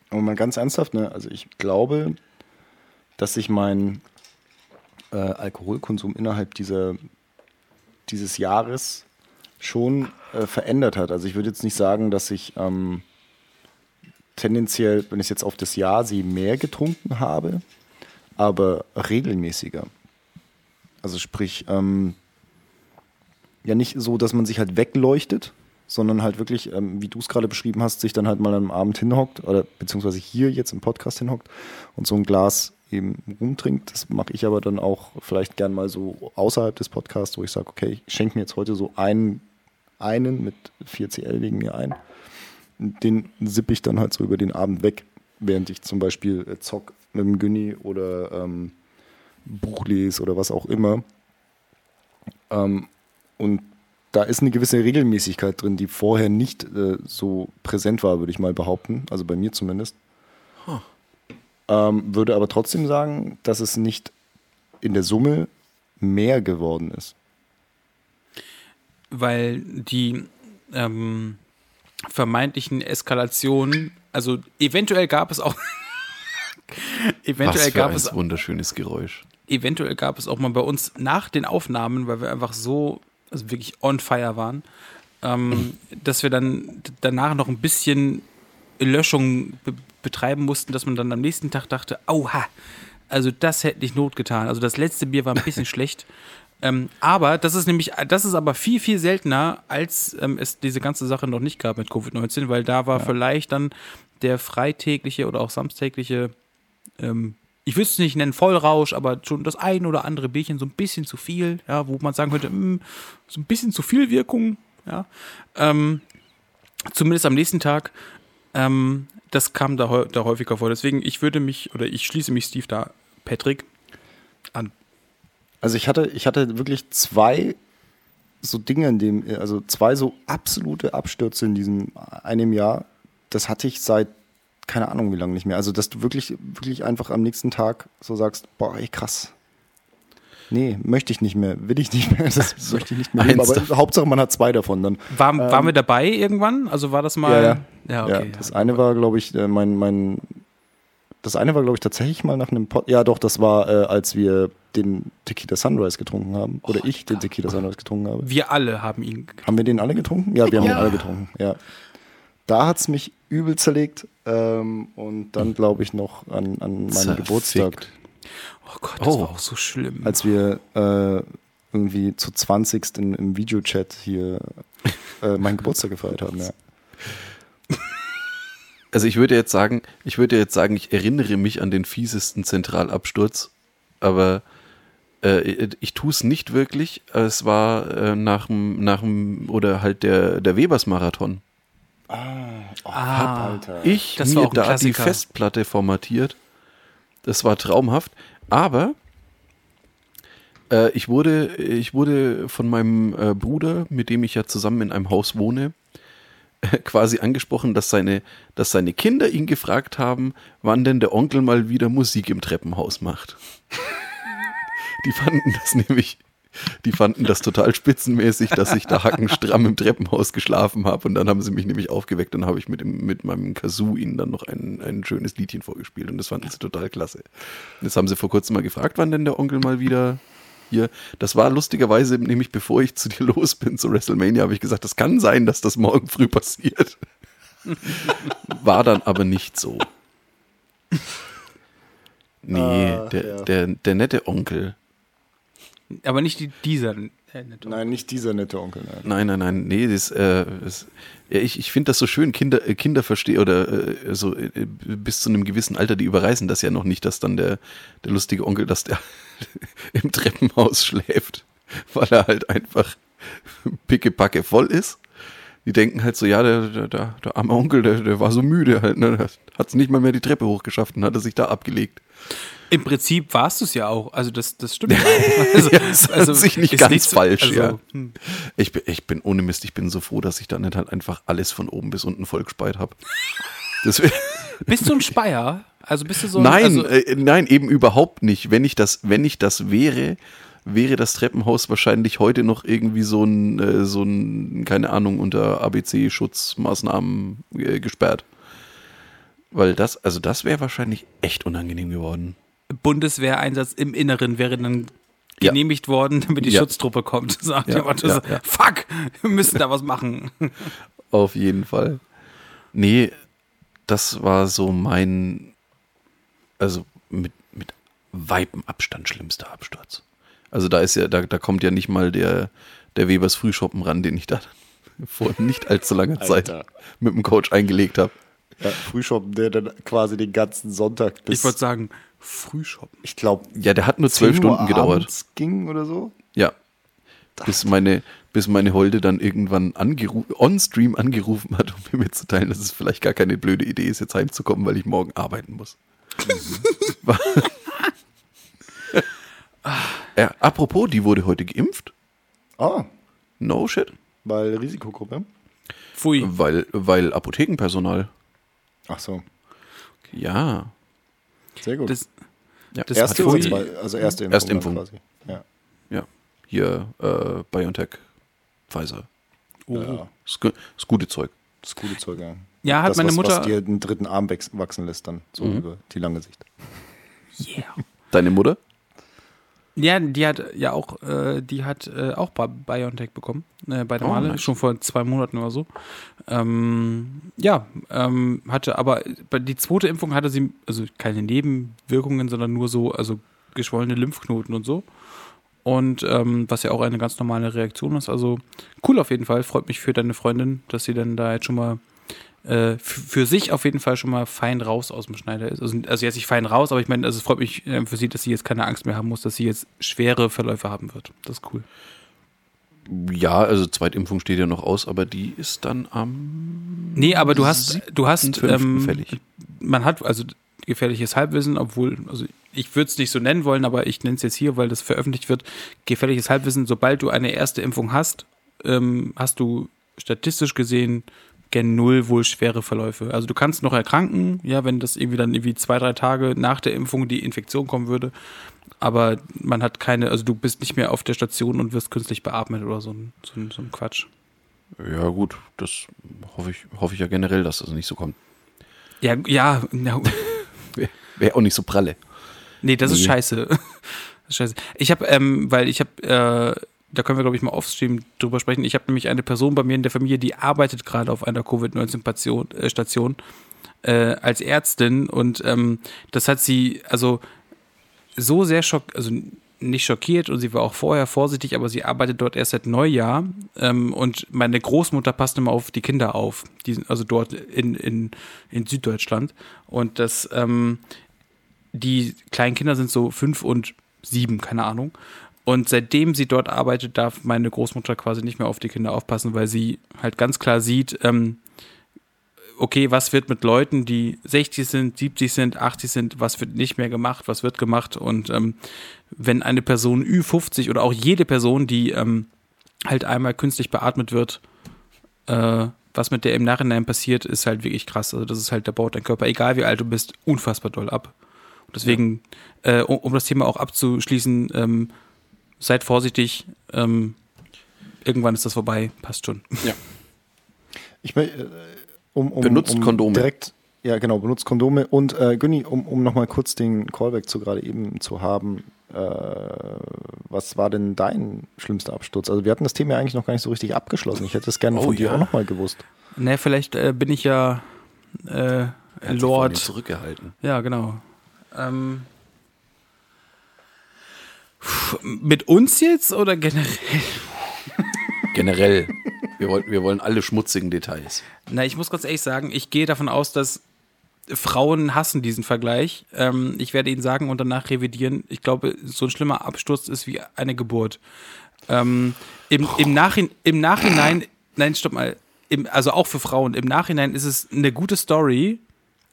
Aber mal ganz ernsthaft, ne? Also ich glaube, dass sich mein äh, Alkoholkonsum innerhalb dieser, dieses Jahres schon äh, verändert hat. Also ich würde jetzt nicht sagen, dass ich ähm, tendenziell, wenn ich jetzt auf das Jahr sehe, mehr getrunken habe, aber regelmäßiger. Also sprich, ähm, ja nicht so, dass man sich halt wegleuchtet, sondern halt wirklich, ähm, wie du es gerade beschrieben hast, sich dann halt mal am Abend hinhockt oder beziehungsweise hier jetzt im Podcast hinhockt und so ein Glas eben rumtrinkt. Das mache ich aber dann auch vielleicht gern mal so außerhalb des Podcasts, wo ich sage, okay, ich schenke mir jetzt heute so einen, einen mit 4CL wegen mir ein. Den sippe ich dann halt so über den Abend weg, während ich zum Beispiel äh, zock mit dem Günni oder ähm, Buch lese oder was auch immer. Ähm, und da ist eine gewisse Regelmäßigkeit drin, die vorher nicht äh, so präsent war, würde ich mal behaupten. Also bei mir zumindest. Ähm, würde aber trotzdem sagen, dass es nicht in der Summe mehr geworden ist. Weil die ähm, vermeintlichen Eskalationen, also eventuell gab es auch. eventuell Was für gab ein es wunderschönes Geräusch. eventuell gab es auch mal bei uns nach den Aufnahmen, weil wir einfach so, also wirklich on fire waren, ähm, dass wir dann danach noch ein bisschen Löschung be betreiben mussten, dass man dann am nächsten Tag dachte, auha, also das hätte nicht Not getan. Also das letzte Bier war ein bisschen schlecht. Ähm, aber das ist nämlich, das ist aber viel, viel seltener, als ähm, es diese ganze Sache noch nicht gab mit Covid-19, weil da war vielleicht dann der freitägliche oder auch samstägliche ähm, ich würde es nicht nennen Vollrausch, aber schon das ein oder andere Bierchen so ein bisschen zu viel, ja, wo man sagen könnte, mh, so ein bisschen zu viel Wirkung, ja. Ähm, zumindest am nächsten Tag, ähm, das kam da, da häufiger vor. Deswegen, ich würde mich, oder ich schließe mich Steve da, Patrick, an. Also ich hatte, ich hatte wirklich zwei so Dinge in dem, also zwei so absolute Abstürze in diesem einem Jahr. Das hatte ich seit keine Ahnung wie lange nicht mehr. Also dass du wirklich, wirklich einfach am nächsten Tag so sagst, boah, ey, krass. Nee, möchte ich nicht mehr. Will ich nicht mehr. Das möchte ich nicht mehr leben. eins Aber Hauptsache, man hat zwei davon dann. War, waren wir dabei irgendwann? Also war das mal. Ja, ja. Ja, okay. Ja, das eine war, glaube ich, äh, mein, mein. Das eine war, glaube ich, tatsächlich mal nach einem Pod. Ja, doch, das war, äh, als wir den Tequila Sunrise getrunken haben. Oder ich den Tequila Sunrise getrunken habe. Wir alle haben ihn. Haben wir den alle getrunken? Ja, wir haben Ja. den alle getrunken. Ja. Da hat es mich übel zerlegt. Ähm, und dann, glaube ich, noch an, an meinem Zerfickt. Geburtstag, Oh Gott, das Oh. war auch so schlimm. als wir äh, irgendwie zu 20. im, im Videochat hier äh, meinen Geburtstag gefeiert haben. Ja. Also ich würde jetzt sagen, ich würde jetzt sagen, ich erinnere mich an den fiesesten Zentralabsturz, aber äh, ich tue es nicht wirklich. Es war äh, nach dem, nach dem, oder halt der, der Webers-Marathon. Ah, Alter. Ich Das war mir da die. Festplatte formatiert. Das war traumhaft. Aber äh, ich, wurde, ich wurde von meinem äh, Bruder, mit dem ich ja zusammen in einem Haus wohne, quasi angesprochen, dass seine, dass seine Kinder ihn gefragt haben, wann denn der Onkel mal wieder Musik im Treppenhaus macht. Die fanden das nämlich, die fanden das total spitzenmäßig, dass ich da hackenstramm im Treppenhaus geschlafen habe. Und dann haben sie mich nämlich aufgeweckt und habe ich mit, dem, mit meinem Kazoo ihnen dann noch ein, ein schönes Liedchen vorgespielt. Und das fanden sie total klasse. Das haben sie vor kurzem mal gefragt, wann denn der Onkel mal wieder hier. Das war lustigerweise, nämlich bevor ich zu dir los bin, zu WrestleMania, habe ich gesagt, das kann sein, dass das morgen früh passiert. War dann aber nicht so. Nee, Ach, der, ja. der, der nette Onkel. Aber nicht die, dieser. Äh, nicht- Nein, nicht dieser nette Onkel. Nein. Nein, nein, nein, nee, das, äh, das ja, ich, ich finde das so schön, Kinder, äh, Kinder verstehen oder äh, so äh, bis zu einem gewissen Alter, die überreißen das ja noch nicht, dass dann der, der lustige Onkel, dass der im Treppenhaus schläft, weil er halt einfach pickepacke voll ist. Die denken halt so, ja, der, der, der, der arme Onkel, der, der war so müde halt, ne, hat es nicht mal mehr die Treppe hochgeschafft und hat er sich da abgelegt. Im Prinzip warst du es ja auch. Also das, das stimmt. Also, Ja, ist an sich nicht ganz so- falsch, also, ja. hm. Ich bin, ich bin ohne Mist, ich bin so froh, dass ich da nicht halt einfach alles von oben bis unten vollgespeit habe. Bist du ein Speier? Also bist du so ein, Nein, also, äh, nein, eben überhaupt nicht. Wenn ich das, wenn ich das wäre, wäre das Treppenhaus wahrscheinlich heute noch irgendwie so ein, äh, so ein, keine Ahnung, unter ABC-Schutzmaßnahmen äh, gesperrt. Weil das, also das wäre wahrscheinlich echt unangenehm geworden. Bundeswehreinsatz im Inneren wäre dann Ja. genehmigt worden, damit die Ja. Schutztruppe kommt. Sagt Ja, Motto ja, so, ja. fuck, wir müssen da was machen. Auf jeden Fall. Nee, das war so mein, also mit, mit weitem Abstand schlimmster Absturz. Also da ist ja, da, da kommt ja nicht mal der, der Webers Frühschoppen ran, den ich da vor nicht allzu langer Zeit mit dem Coach eingelegt habe. Ja, Frühschoppen, der dann quasi den ganzen Sonntag bis, Ich wollte sagen, Frühschoppen. ich glaube, Ja, der hat nur zwölf Stunden gedauert. ging oder so. Ja. Bis meine, bis meine Holde dann irgendwann angeru- on-stream angerufen hat, um mir mitzuteilen, dass es vielleicht gar keine blöde Idee ist, jetzt heimzukommen, weil ich morgen arbeiten muss. War- ja, apropos, die wurde heute geimpft. Ah, No shit. weil Risikogruppe. Pfui. Weil, weil Apothekenpersonal. Ach so, Ja. Sehr gut. Das, ja. das erste oder zwei, also erste Impfung. Erste Impfung. Quasi. Ja. ja. Hier, äh, BioNTech, Pfizer. Oh. ja, Das, das gute Zeug. das gute Zeug, ja. Ja, hat das, meine was, Mutter. was dir den dritten Arm wachsen lässt dann, so Mhm. über die lange Sicht. Yeah. Deine Mutter? Ja, die hat ja auch, äh, die hat äh, auch BioNTech bekommen, äh, bei der Oh, Male, nice. schon vor zwei Monaten oder so. Ähm, ja, ähm, hatte, aber bei die zweite Impfung hatte sie, also keine Nebenwirkungen, sondern nur so, also geschwollene Lymphknoten und so. Und ähm, was ja auch eine ganz normale Reaktion ist. Also cool auf jeden Fall. Freut mich für deine Freundin, dass sie dann da jetzt schon mal äh, für sich auf jeden Fall schon mal fein raus aus dem Schneider ist. Also, also jetzt nicht fein raus, aber ich meine, also es freut mich äh, für sie, dass sie jetzt keine Angst mehr haben muss, dass sie jetzt schwere Verläufe haben wird. Das ist cool. Ja, also Zweitimpfung steht ja noch aus, aber die ist dann am. Nee, aber du hast, du hast, 7.5. ähm, fällig. man hat also gefährliches Halbwissen, obwohl, also ich würde es nicht so nennen wollen, aber ich nenne es jetzt hier, weil das veröffentlicht wird. Gefährliches Halbwissen, sobald du eine erste Impfung hast, ähm, hast du statistisch gesehen gen Null wohl schwere Verläufe. Also du kannst noch erkranken, ja, wenn das irgendwie dann irgendwie zwei, drei Tage nach der Impfung die Infektion kommen würde. Aber man hat keine, also du bist nicht mehr auf der Station und wirst künstlich beatmet oder so ein, so ein, so ein Quatsch. Ja, gut, das hoffe ich, hoffe ich ja generell, dass das nicht so kommt. Ja, ja, ja Wäre wär auch nicht so pralle. nee, das ist Nee. scheiße. Das ist scheiße. Ich habe, ähm, weil ich habe, äh, da können wir, glaube ich, mal offstream drüber sprechen. Ich habe nämlich eine Person bei mir in der Familie, die arbeitet gerade auf einer Covid-19-Station äh, äh, als Ärztin und ähm, das hat sie, also so sehr schock, also nicht schockiert und sie war auch vorher vorsichtig, aber sie arbeitet dort erst seit Neujahr ähm, und meine Großmutter passt immer auf die Kinder auf, die, also dort in, in, in Süddeutschland und das, ähm, die kleinen Kinder sind so fünf und sieben, keine Ahnung. Und seitdem sie dort arbeitet, darf meine Großmutter quasi nicht mehr auf die Kinder aufpassen, weil sie halt ganz klar sieht, ähm, okay, was wird mit Leuten, die 60 sind, 70 sind, 80 sind, was wird nicht mehr gemacht, was wird gemacht. Und ähm, wenn eine Person Ü50 oder auch jede Person, die ähm, halt einmal künstlich beatmet wird, äh, was mit der im Nachhinein passiert, ist halt wirklich krass. Also das ist halt, der baut dein Körper, egal wie alt du bist, unfassbar doll ab. Und deswegen, äh, um, um das Thema auch abzuschließen, ähm, seid vorsichtig. Ähm, irgendwann ist das vorbei, passt schon. Ich will, äh, um, um, Benutzt um Kondome. Direkt, ja, genau, benutzt Kondome. Und äh, Günni, um, um nochmal kurz den Callback zu gerade eben zu haben, äh, was war denn dein schlimmster Absturz? Also wir hatten das Thema ja eigentlich noch gar nicht so richtig abgeschlossen. Ich hätte es gerne Oh, von dir ja. auch nochmal gewusst. Ne, vielleicht äh, bin ich ja äh, Er hat sich von mir Lord. zurückgehalten. Ja, genau. Ähm, mit uns jetzt oder generell? Generell. Wir wollen, wir wollen alle schmutzigen Details. Na, ich muss ganz ehrlich sagen, ich gehe davon aus, dass Frauen hassen diesen Vergleich. Ähm, ich werde ihn sagen und danach revidieren. Ich glaube, so ein schlimmer Absturz ist wie eine Geburt. Ähm, im, im, Nachhin, Im Nachhinein, nein, stopp mal. Im, also auch für Frauen. Im Nachhinein ist es eine gute Story.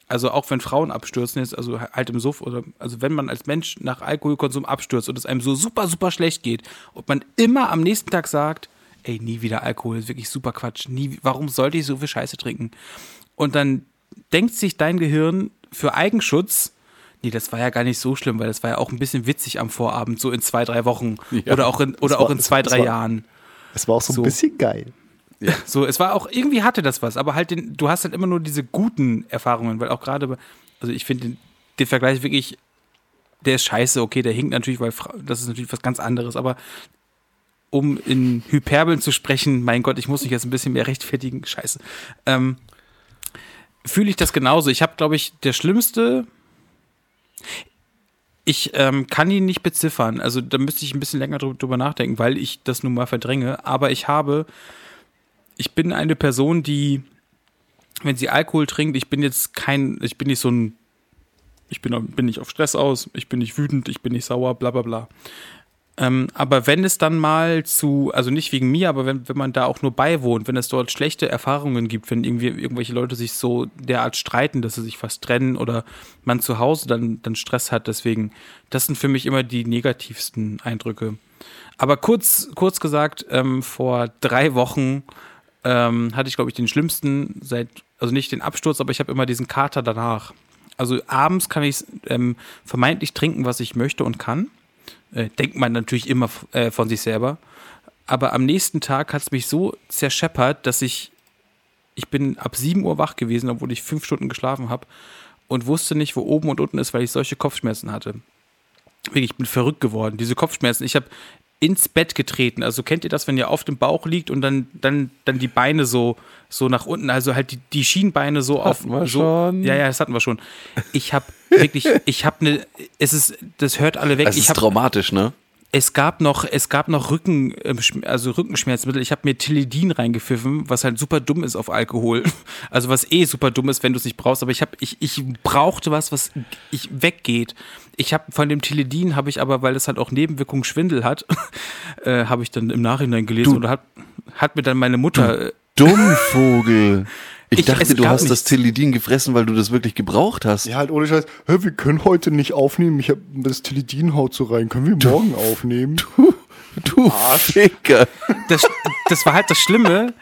Also auch wenn Frauen abstürzen jetzt, also halt im Suff oder also wenn man als Mensch nach Alkoholkonsum abstürzt und es einem so super, super schlecht geht und man immer am nächsten Tag sagt, ey, nie wieder Alkohol, ist wirklich super Quatsch. Nie, warum sollte ich so viel Scheiße trinken? Und dann denkt sich dein Gehirn für Eigenschutz, nee, das war ja gar nicht so schlimm, weil das war ja auch ein bisschen witzig am Vorabend, so in zwei, drei Wochen Ja. oder auch in, oder Das auch war- in zwei, drei war- Jahren. Es war auch so, So. ein bisschen geil. So, es war auch, irgendwie hatte das was, aber halt, den, du hast halt immer nur diese guten Erfahrungen, weil auch gerade, also ich finde den, den Vergleich wirklich, der ist scheiße, okay, der hinkt natürlich, weil das ist natürlich was ganz anderes, aber um in Hyperbeln zu sprechen, mein Gott, ich muss mich jetzt ein bisschen mehr rechtfertigen, scheiße. Ähm, Fühle ich das genauso. Ich habe, glaube ich, der schlimmste, ich ähm, kann ihn nicht beziffern, also da müsste ich ein bisschen länger drü- drüber nachdenken, weil ich das nun mal verdränge, aber ich habe ich bin eine Person, die, wenn sie Alkohol trinkt, ich bin jetzt kein, ich bin nicht so ein, ich bin, bin nicht auf Stress aus, ich bin nicht wütend, ich bin nicht sauer, bla bla bla. Ähm, aber wenn es dann mal zu, also nicht wegen mir, aber wenn, wenn man da auch nur beiwohnt, wenn es dort schlechte Erfahrungen gibt, wenn irgendwie irgendwelche Leute sich so derart streiten, dass sie sich fast trennen oder man zu Hause dann, dann Stress hat, deswegen, das sind für mich immer die negativsten Eindrücke. Aber kurz, kurz gesagt, ähm, vor drei Wochen ähm, hatte ich, glaube ich, den schlimmsten seit, also nicht den Absturz, aber ich habe immer diesen Kater danach. Also abends kann ich ähm, vermeintlich trinken, was ich möchte und kann. Äh, denkt man natürlich immer äh, von sich selber. Aber am nächsten Tag hat es mich so zerscheppert, dass ich, ich bin ab 7 Uhr wach gewesen, obwohl ich fünf Stunden geschlafen habe und wusste nicht, wo oben und unten ist, weil ich solche Kopfschmerzen hatte. Wirklich, ich bin verrückt geworden. Diese Kopfschmerzen. Ich habe ins Bett getreten. Also kennt ihr das, wenn ihr auf dem Bauch liegt und dann, dann, dann die Beine so, so nach unten, also halt die, die Schienbeine so auf. Hatten wir so, schon. Ja, ja, das hatten wir schon. Ich habe wirklich, ich habe eine, es ist, das hört alle weg. Das ich ist habe traumatisch, ne? Es gab noch, es gab noch Rücken, ähm, also Rückenschmerzmittel. Ich habe mir Tilidin reingepfiffen, was halt super dumm ist auf Alkohol. Also was eh super dumm ist, wenn du es nicht brauchst. Aber ich habe, ich, ich brauchte was, was ich weggeht. Ich habe von dem Tilidin habe ich aber, weil es halt auch Nebenwirkungen Schwindel hat, äh, habe ich dann im Nachhinein gelesen Du- oder hat, hat mir dann meine Mutter. äh, Dummvogel. Ich, Ich- dachte, du hast das nichts. Tilidin gefressen, weil du das wirklich gebraucht hast. Ja, halt ohne Scheiß. Hä, wir können heute nicht aufnehmen. Ich habe das Tilidin haut so rein. Können wir morgen aufnehmen? Du Ficker. das, das war halt das Schlimme.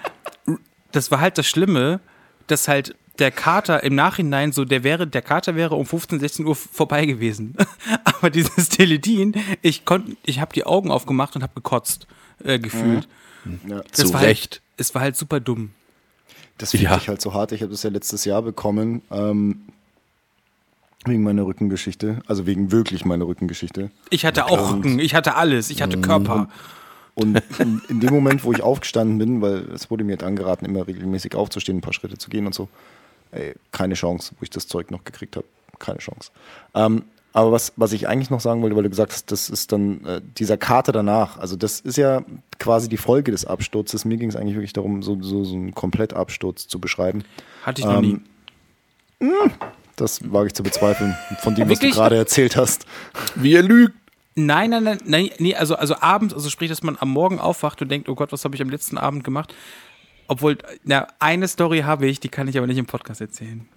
Das war halt das Schlimme. dass halt der Kater im Nachhinein so, der wäre, der Kater wäre um 15, 16 Uhr vorbei gewesen. Aber dieses Teledin, ich konnte, ich habe die Augen aufgemacht und habe gekotzt, äh, gefühlt. Ja. Das Zu war Recht. Halt, es war halt super dumm. Das finde Ja. ich halt so hart. Ich habe das ja letztes Jahr bekommen. Ähm, wegen meiner Rückengeschichte. Also wegen wirklich meiner Rückengeschichte. Ich hatte auch Rücken, ich hatte alles, ich hatte Körper. Und in, in dem Moment, wo ich aufgestanden bin, weil es wurde mir halt angeraten, immer regelmäßig aufzustehen, ein paar Schritte zu gehen und so, ey, keine Chance, wo ich das Zeug noch gekriegt habe. Keine Chance. Ähm, aber was, was ich eigentlich noch sagen wollte, weil du gesagt hast, das ist dann äh, dieser Kater danach. Also das ist ja quasi die Folge des Absturzes. Mir ging es eigentlich wirklich darum, so, so, so einen Komplettabsturz zu beschreiben. Hatte ich noch nie. Das wage ich zu bezweifeln, von dem, was du gerade erzählt hast. Wie er lügt. Nein, nein, nein, nein, nee, also, also abends, also sprich, dass man am Morgen aufwacht und denkt, oh Gott, was habe ich am letzten Abend gemacht? Obwohl, na, eine Story habe ich, die kann ich aber nicht im Podcast erzählen.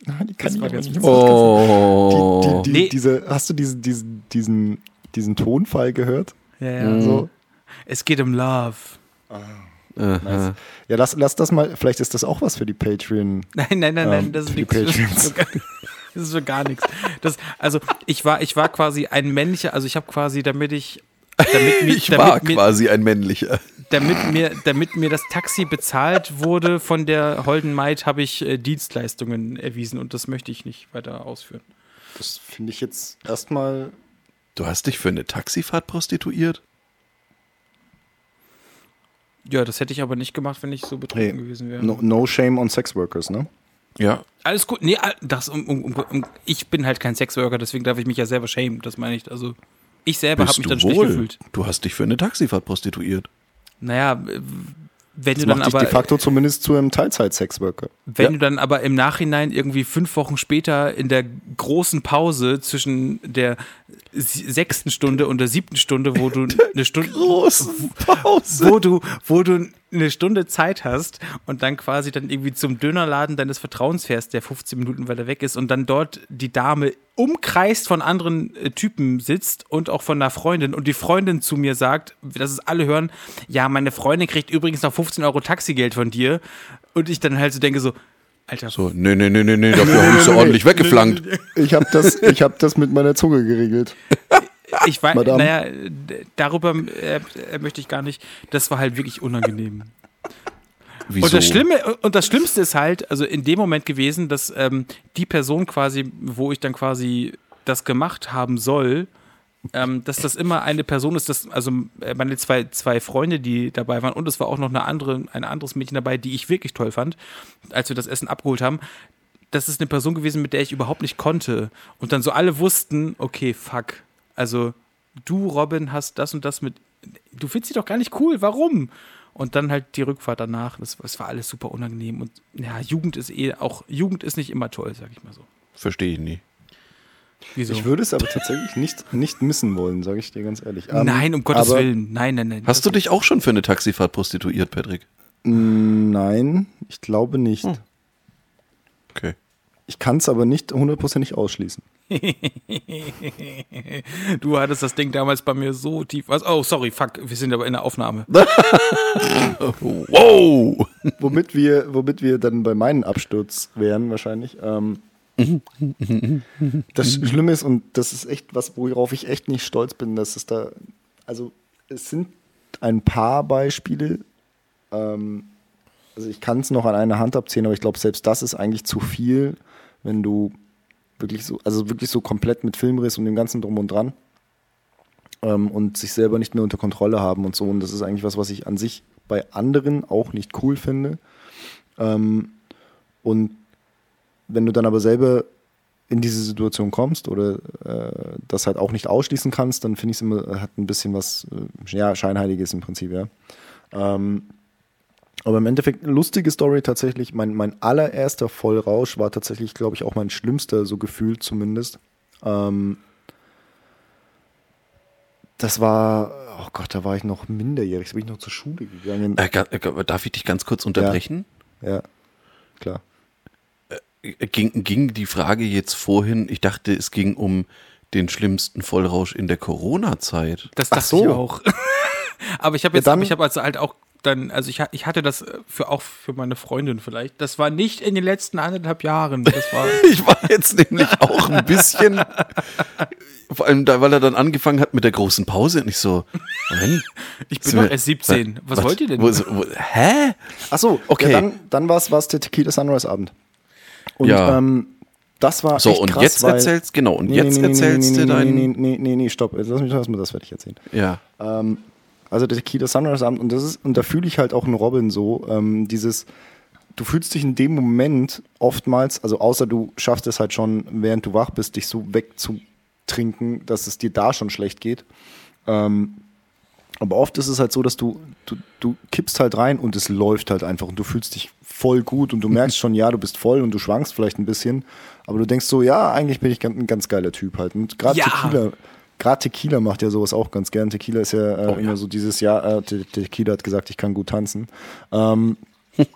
Die kann ich war ganz nicht Oh. Die, die, die, Nee. diese, hast du diesen, diesen, diesen, diesen Tonfall gehört? Ja, ja. So. Es geht um Love. Aha. Ja, lass, lass das mal, vielleicht ist das auch was für die Patreon. Nein, nein, nein, nein, Ähm, das ist für die nichts. Patreons. Das ist so gar nichts. Das, also ich war, ich war quasi ein männlicher, also ich habe quasi, damit ich, damit mir, Ich damit war mir, quasi ein männlicher. damit mir, damit mir das Taxi bezahlt wurde von der Holden Maid, habe ich äh, Dienstleistungen erwiesen und das möchte ich nicht weiter ausführen. Das finde ich jetzt erstmal. Du hast dich für eine Taxifahrt prostituiert? Ja, das hätte ich aber nicht gemacht, wenn ich so betrunken Nee, gewesen wäre. no, no shame on sex workers, ne? Ja. Alles gut. Nee, das, um, um, um, ich bin halt kein Sexworker, deswegen darf ich mich ja selber schämen. Das meine ich. Also, ich selber habe mich dann schlecht wohl? gefühlt. Du hast dich für eine Taxifahrt prostituiert. Naja, wenn Das du dann macht dich aber. de facto zumindest zu einem Teilzeit-Sex-Worker. Wenn Ja. du dann aber im Nachhinein irgendwie fünf Wochen später in der großen Pause zwischen der sechsten Stunde und der siebten Stunde, wo du eine Stunde, Großen Pause. wo du, wo du eine Stunde Zeit hast und dann quasi dann irgendwie zum Dönerladen deines Vertrauens fährst, der 15 Minuten weiter weg ist und dann dort die Dame umkreist von anderen äh, Typen sitzt und auch von einer Freundin und die Freundin zu mir sagt, dass es alle hören, ja, meine Freundin kriegt übrigens noch 15 Euro Taxigeld von dir und ich dann halt so denke so, Alter, So, nee, nee, nee, nee, nee, dafür habe ich so ordentlich weggeflankt. Ich habe das, ich hab das mit meiner Zunge geregelt. Ich weiß, Madame. naja, darüber äh, äh, möchte ich gar nicht, das war halt wirklich unangenehm. Wieso? Und das Schlimme, und das Schlimmste ist halt, also in dem Moment gewesen, dass ähm, die Person quasi, wo ich dann quasi das gemacht haben soll, ähm, dass das immer eine Person ist, dass, also äh, meine zwei, zwei Freunde, die dabei waren, und es war auch noch eine andere, ein anderes Mädchen dabei, die ich wirklich toll fand, als wir das Essen abgeholt haben. Das ist eine Person gewesen, mit der ich überhaupt nicht konnte. Und dann so alle wussten, okay, fuck. Also, du, Robin, hast das und das mit. Du findest sie doch gar nicht cool, warum? Und dann halt die Rückfahrt danach. Das, das war alles super unangenehm. Und ja, Jugend ist eh auch, Jugend ist nicht immer toll, sag ich mal so. Verstehe ich nie. Wieso? Ich würde es aber tatsächlich nicht, nicht missen wollen, sage ich dir ganz ehrlich. Ähm, nein, um Gottes aber- Willen. Nein, nein, nein. Hast du dich auch schon für eine Taxifahrt prostituiert, Patrick? Nein, ich glaube nicht. Hm. Okay. Ich kann es aber nicht hundertprozentig ausschließen. Du hattest das Ding damals bei mir so tief. Was? Oh, sorry, fuck. Wir sind aber in der Aufnahme. Wow! womit wir, womit wir dann bei meinem Absturz wären wahrscheinlich. Ähm, das Schlimme ist, und das ist echt was, worauf ich echt nicht stolz bin, dass es da, also es sind ein paar Beispiele, ähm, also ich kann es noch an einer Hand abzählen, aber ich glaube, selbst das ist eigentlich zu viel, wenn du wirklich so, also wirklich so komplett mit Filmriss und dem ganzen Drum und Dran ähm, und sich selber nicht mehr unter Kontrolle haben und so. Und das ist eigentlich was, was ich an sich bei anderen auch nicht cool finde. Ähm, und wenn du dann aber selber in diese Situation kommst oder äh, das halt auch nicht ausschließen kannst, dann finde ich es immer, hat ein bisschen was, äh, ja, Scheinheiliges im Prinzip, ja. Ähm, aber im Endeffekt eine lustige Story tatsächlich. Mein, mein allererster Vollrausch war tatsächlich, glaube ich, auch mein schlimmster, so gefühlt zumindest. Ähm, das war, oh Gott, da war ich noch minderjährig, da bin ich noch zur Schule gegangen. Äh, äh, darf ich dich ganz kurz unterbrechen? Ja, klar. Äh, Ging, ging die Frage jetzt vorhin, ich dachte, es ging um den schlimmsten Vollrausch in der Corona-Zeit. Das Ach dachte so. ich auch. aber ich habe jetzt, Ja, dann- aber ich habe also halt auch dann, also ich, ich hatte das für auch für meine Freundin vielleicht. Das war nicht in den letzten anderthalb Jahren. Das war Ich war jetzt nämlich auch ein bisschen. Vor allem, da, weil er dann angefangen hat mit der großen Pause und ich so, Moment, ich bin doch erst 17. Was, wollt ihr denn? Wo, wo, hä? Achso, Okay. Ja, dann, dann war es der Tequila Sunrise Abend. Und Ja. ähm, das war So, echt und krass, jetzt weil, erzählst, genau, und Nee, jetzt nee, nee, erzählst nee, du nee, dein. Nee, nee, nee, nee, stopp. Lass mich lass mir das fertig erzählen. Ja. Also der Tequila Sunrise Abend und das ist und da fühle ich halt auch einen Robin so ähm, dieses du fühlst dich in dem Moment oftmals also außer du schaffst es halt schon während du wach bist dich so wegzutrinken dass es dir da schon schlecht geht ähm, aber oft ist es halt so dass du, du du kippst halt rein und es läuft halt einfach und du fühlst dich voll gut und du merkst schon ja du bist voll und du schwankst vielleicht ein bisschen aber du denkst so ja eigentlich bin ich ein ganz geiler Typ halt und gerade Ja. Tequila Gerade Tequila macht ja sowas auch ganz gern. Tequila ist ja, äh, Oh, immer ja. so dieses Jahr, äh, Te- Tequila hat gesagt, ich kann gut tanzen. Ähm,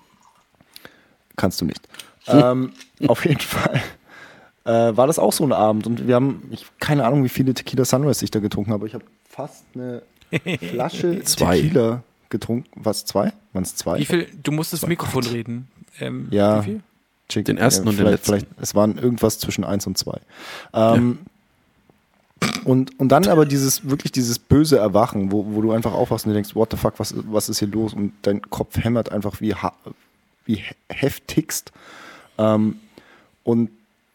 kannst du nicht. Ähm, auf jeden Fall äh, war das auch so ein Abend und wir haben, ich keine Ahnung, wie viele Tequila Sunrise ich da getrunken habe. Ich habe fast eine Flasche Zwei. Tequila getrunken. Was, zwei? Waren es zwei? Wie viel? Du musst das Mikrofon reden. Ähm, Ja. Wie viel? Chick- Den ersten und den letzten. Vielleicht, es waren irgendwas zwischen eins und zwei. Ähm, und, und dann aber dieses, wirklich dieses böse Erwachen, wo, wo du einfach aufwachst und dir denkst, what the fuck, was, was ist hier los? Und dein Kopf hämmert einfach wie, wie he- heftigst. Ähm, und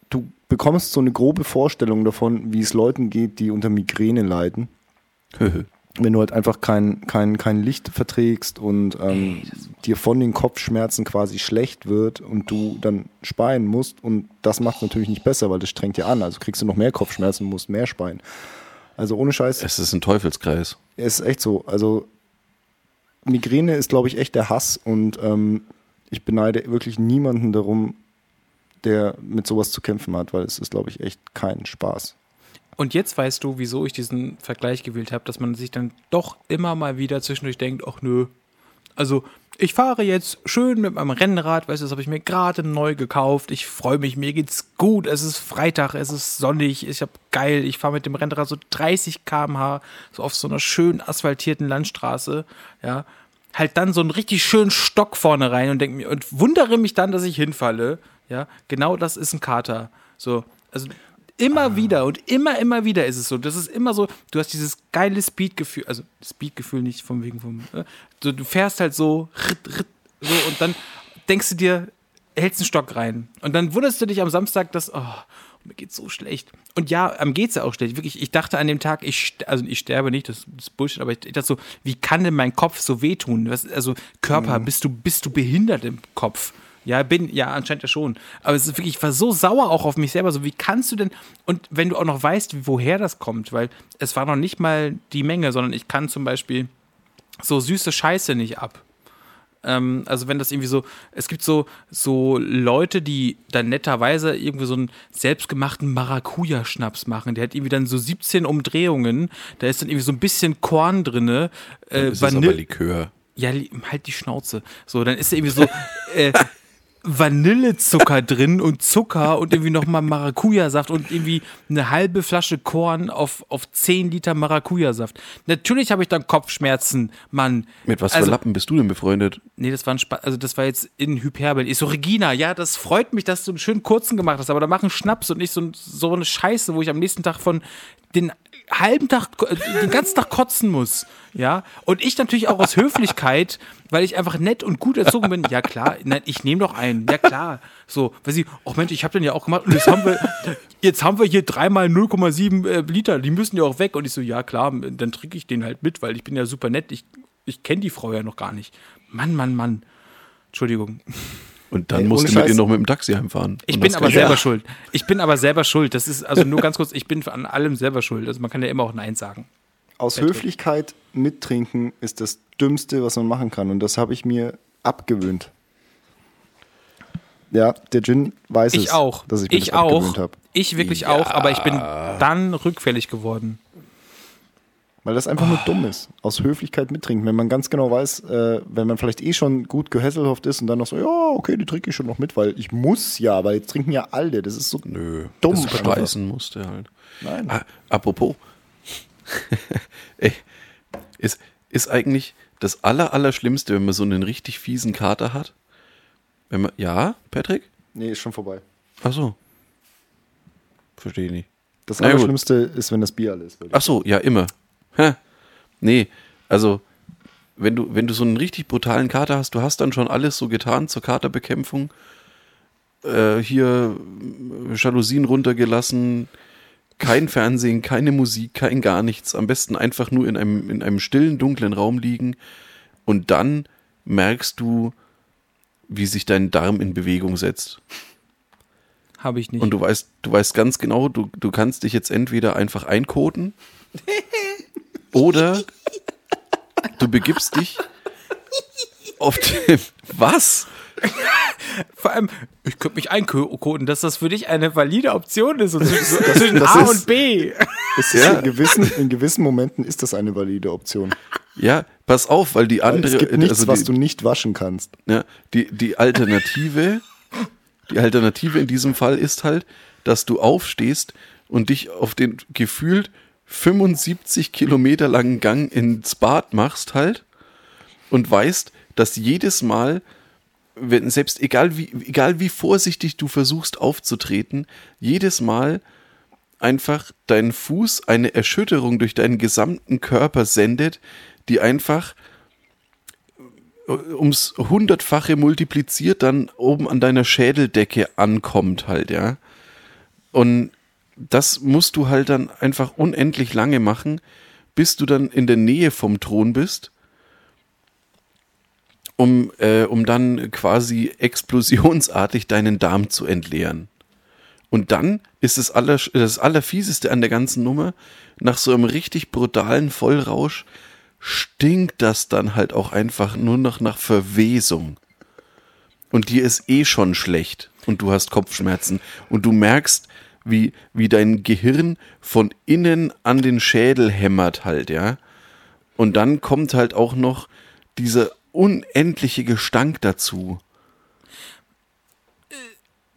du bekommst so eine grobe Vorstellung davon, wie es Leuten geht, die unter Migräne leiden wenn du halt einfach kein, kein, kein Licht verträgst und ähm, dir von den Kopfschmerzen quasi schlecht wird und du dann speien musst und das macht es natürlich nicht besser, weil das strengt dir an. Also kriegst du noch mehr Kopfschmerzen und musst mehr speien. Also ohne Scheiß, Es ist ein Teufelskreis. es ist echt so. Also Migräne ist, glaube ich, echt der Hass und ähm, ich beneide wirklich niemanden darum, der mit sowas zu kämpfen hat, weil es ist, glaube ich, echt kein Spaß. Und jetzt weißt du, wieso ich diesen Vergleich gewählt habe, dass man sich dann doch immer mal wieder zwischendurch denkt, ach nö. Also, ich fahre jetzt schön mit meinem Rennrad, weißt du, das habe ich mir gerade neu gekauft. Ich freue mich, mir geht's gut. Es ist Freitag, es ist sonnig, ich habe geil, ich fahre mit dem Rennrad so 30 km/h, so auf so einer schön asphaltierten Landstraße, ja. Halt dann so einen richtig schönen Stock vorne rein und denk mir und wundere mich dann, dass ich hinfalle. Ja, genau das ist ein Kater. So, also immer wieder und immer, immer wieder ist es so. Das ist immer so, du hast dieses geile Speedgefühl, also Speedgefühl nicht von wegen vom, äh, so, du fährst halt so, ritt, ritt, so und dann denkst du dir, hältst einen Stock rein. Und dann wunderst du dich am Samstag, dass, oh, mir geht's so schlecht. Und ja, am geht's ja auch schlecht. Wirklich, ich dachte an dem Tag, ich, also ich sterbe nicht, das ist Bullshit, aber ich, ich dachte so, wie kann denn mein Kopf so wehtun? Was, also Körper, bist du, bist du behindert im Kopf? Ja, bin, ja, anscheinend ja schon. Aber es ist wirklich, ich war so sauer auch auf mich selber. So, wie kannst du denn, und wenn du auch noch weißt, woher das kommt, weil es war noch nicht mal die Menge, sondern ich kann zum Beispiel so süße Scheiße nicht ab. Ähm, also wenn das irgendwie so, es gibt so, so Leute, die dann netterweise irgendwie so einen selbstgemachten Maracuja-Schnaps machen. Der hat irgendwie dann so 17 Umdrehungen. Da ist dann irgendwie so ein bisschen Korn drinne. Äh, Das ist aber Vanille- Likör. ja, halt die Schnauze. So, dann ist da irgendwie so äh, Vanillezucker drin und Zucker und irgendwie nochmal Maracuja-Saft und irgendwie eine halbe Flasche Korn auf, auf 10 Liter Maracuja-Saft. Natürlich habe ich dann Kopfschmerzen, Mann. Mit was also, für Lappen bist du denn befreundet? Nee, das war ein Spa also das war jetzt in Hyperbel. Ich so, Regina, ja, das freut mich, dass du einen schönen kurzen gemacht hast, aber da mach einen Schnaps und nicht so, so eine Scheiße, wo ich am nächsten Tag von den halben Tag, den ganzen Tag kotzen muss. Ja. Und ich natürlich auch aus Höflichkeit, weil ich einfach nett und gut erzogen bin. Ja, klar, nein, ich nehme doch einen. Ja, klar. So, weil sie, oh Mensch, ich habe den ja auch gemacht und jetzt haben wir, jetzt haben wir hier dreimal 0,7 äh, Liter, die müssen ja auch weg. Und ich so, ja, klar, dann trinke ich den halt mit, weil ich bin ja super nett. Ich, ich kenne die Frau ja noch gar nicht. Mann, Mann, Mann. Entschuldigung. Und dann Ey, musst du mit ihr noch mit dem Taxi heimfahren. Ich bin aber selber Ja. schuld. Ich bin aber selber schuld. Das ist also nur ganz kurz, ich bin an allem selber schuld. Also man kann ja immer auch Nein sagen. Aus Höflichkeit mittrinken ist das Dümmste, was man machen kann. Und das habe ich mir abgewöhnt. Ja, der Gin weiß es, Ich auch. dass ich mir ich das auch. abgewöhnt habe. Ich wirklich auch, aber ich bin dann rückfällig geworden. Weil das einfach nur dumm ist. Aus Höflichkeit mittrinken. Wenn man ganz genau weiß, äh, wenn man vielleicht eh schon gut gehässelhofft ist und dann noch so, ja, okay, die trinke ich schon noch mit, weil ich muss ja, weil jetzt trinken ja alle. Das ist so Nö, dumm. das einfach. beweisen musste halt. Nein. Ah, apropos, Ey, ist, ist eigentlich das aller, Allerschlimmste, wenn man so einen richtig fiesen Kater hat? Wenn man, ja, Patrick? Nee, ist schon vorbei. Ach so. Verstehe ich nicht. Das. Allerschlimmste ist, wenn das Bier alle ist. Ach so, ja, immer. Hä? Nee, also, wenn du, wenn du so einen richtig brutalen Kater hast, du hast dann schon alles so getan zur Katerbekämpfung. Äh, hier Jalousien runtergelassen, kein Fernsehen, keine Musik, kein gar nichts. Am besten einfach nur in einem, in einem stillen, dunklen Raum liegen. Und dann merkst du, wie sich dein Darm in Bewegung setzt. Habe ich nicht. Und du weißt, du weißt ganz genau, du, du kannst dich jetzt entweder einfach einkoten oder du begibst dich auf den. Was? Vor allem, ich könnte mich einkoden, dass das für dich eine valide Option ist. So zwischen, so zwischen das A ist- und B. Ist in, gewissen, in gewissen Momenten ist das eine valide Option. Ja, pass auf, weil die Weil andere. es gibt nichts, also was die, du nicht waschen kannst. Ja, die, die Alternative, die Alternative in diesem Fall ist halt, dass du aufstehst und dich auf den gefühlt 75 Kilometer langen Gang ins Bad machst halt und weißt, dass jedes Mal, wenn, selbst egal wie, egal wie vorsichtig du versuchst aufzutreten, jedes Mal einfach dein Fuß eine Erschütterung durch deinen gesamten Körper sendet, die einfach ums hundertfache multipliziert dann oben an deiner Schädeldecke ankommt halt, ja. Und das musst du halt dann einfach unendlich lange machen, bis du dann in der Nähe vom Thron bist, um, äh, um dann quasi explosionsartig deinen Darm zu entleeren. Und dann ist das, aller, das Allerfieseste an der ganzen Nummer, nach so einem richtig brutalen Vollrausch, stinkt das dann halt auch einfach nur noch nach Verwesung. Und dir ist eh schon schlecht und du hast Kopfschmerzen und du merkst, wie, wie dein Gehirn von innen an den Schädel hämmert halt, ja. Und dann kommt halt auch noch dieser unendliche Gestank dazu.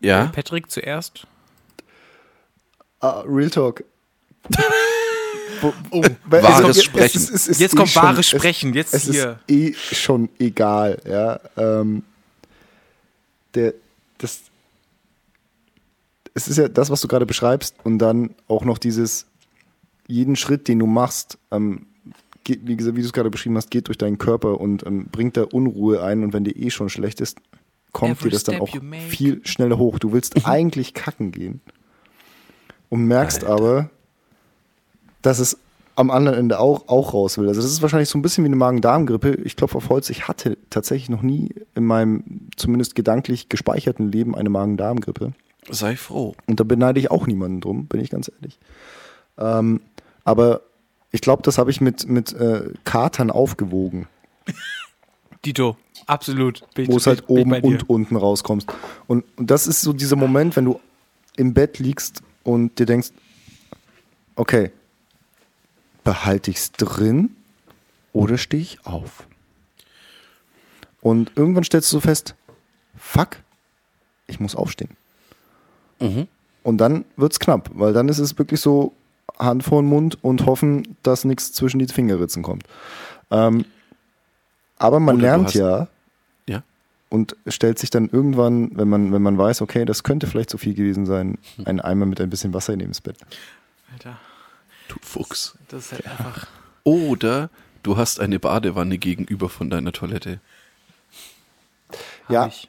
Ja, Patrick zuerst. Ah, Real Talk. Wo- Wahres es- Sprechen. es es ist Jetzt eh kommt schon- wahres es- Sprechen, jetzt es hier. ist eh schon egal, ja. Ähm, der, das, es ist ja das, was du gerade beschreibst und dann auch noch dieses, jeden Schritt, den du machst, ähm, geht, wie, gesagt, wie du es gerade beschrieben hast, geht durch deinen Körper und ähm, bringt da Unruhe ein und wenn dir eh schon schlecht ist, kommt Every dir das dann auch viel schneller hoch. Du willst eigentlich kacken gehen und merkst aber, dass es am anderen Ende auch, auch raus will. Also das ist wahrscheinlich so ein bisschen wie eine Magen-Darm-Grippe. Ich klopfe auf Holz, ich hatte tatsächlich noch nie in meinem zumindest gedanklich gespeicherten Leben eine Magen-Darm-Grippe. Sei froh. Und da beneide ich auch niemanden drum, bin ich ganz ehrlich. Ähm, aber ich glaube, das habe ich mit, mit äh, Katern aufgewogen, Dito, absolut. Wo es halt oben und unten rauskommst. Und, und das ist so dieser Moment, wenn du im Bett liegst und dir denkst, okay, behalte ich es drin oder stehe ich auf? Und irgendwann stellst du so fest, fuck, ich muss aufstehen. Mhm. Und dann wird's knapp, weil dann ist es wirklich so Hand vor den Mund und hoffen, dass nichts zwischen die Fingerritzen kommt. Ähm, aber man Oder lernt ja Ja. und stellt sich dann irgendwann, wenn man, wenn man weiß, okay, das könnte vielleicht zu viel gewesen sein, einen Eimer mit ein bisschen Wasser neben das Bett. Alter, Du Fuchs. das ist halt einfach. Oder du hast eine Badewanne gegenüber von deiner Toilette. hab Ja. Ich.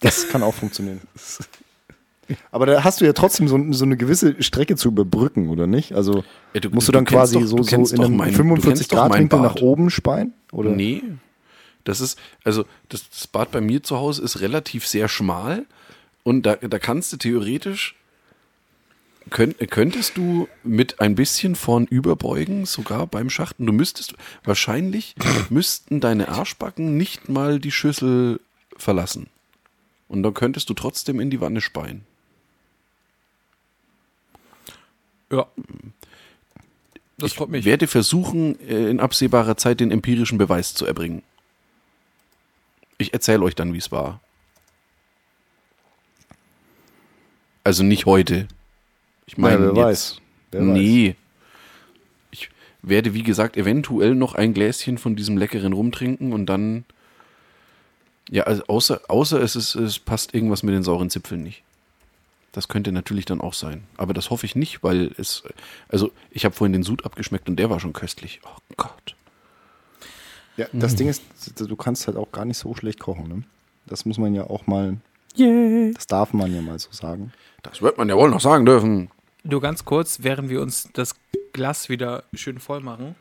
Das kann auch funktionieren. Aber da hast du ja trotzdem so, so eine gewisse Strecke zu überbrücken, oder nicht? Also Ja, du- musst du du dann kennst quasi doch- so, du so in einem mein- du kennst doch mein 45-Grad-Winkel nach oben speien? Oder? Nee. Das ist, also das, das Bad bei mir zu Hause ist relativ sehr schmal und da, da kannst du theoretisch, könnt, könntest du mit ein bisschen vorn überbeugen, sogar beim Schachten. Du müsstest, wahrscheinlich müssten deine Arschbacken nicht mal die Schüssel verlassen. Und dann könntest du trotzdem in die Wanne speien. Ja. Das freut mich. Ich werde versuchen, äh, in absehbarer Zeit den empirischen Beweis zu erbringen. Ich erzähle euch dann, wie es war. Also nicht heute. Ich meine, Ja, wer jetzt- weiß. Wer weiß. nee. Ich, werde, wie gesagt, eventuell noch ein Gläschen von diesem leckeren rumtrinken und dann. Ja, also außer, außer es, ist, es passt irgendwas mit den sauren Zipfeln nicht. Das könnte natürlich dann auch sein. Aber das hoffe ich nicht, weil es. Also, ich habe vorhin den Sud abgeschmeckt und der war schon köstlich. Oh Gott. Ja, das Ding ist, du kannst halt auch gar nicht so schlecht kochen, ne? Das muss man ja auch mal, Yay. das darf man ja mal so sagen. Das wird man ja wohl noch sagen dürfen. Nur ganz kurz, während wir uns das Glas wieder schön voll machen.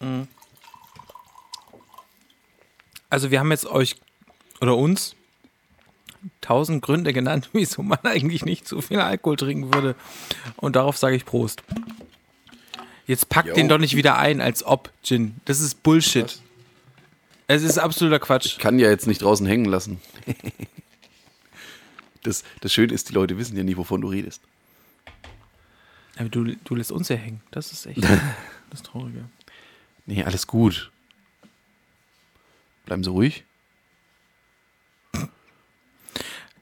Mm. Also wir haben jetzt euch oder uns tausend Gründe genannt, wieso man eigentlich nicht zu viel Alkohol trinken würde. Und darauf sage ich Prost. Jetzt packt den doch nicht wieder ein, als ob, Gin. Das ist Bullshit. Was? Es ist absoluter Quatsch. Kann ja jetzt nicht draußen hängen lassen. Das, das Schöne ist, die Leute wissen ja nie, wovon du redest. Aber du, du lässt uns ja hängen. Das ist echt das Traurige. Nee, alles gut. Bleiben Sie ruhig.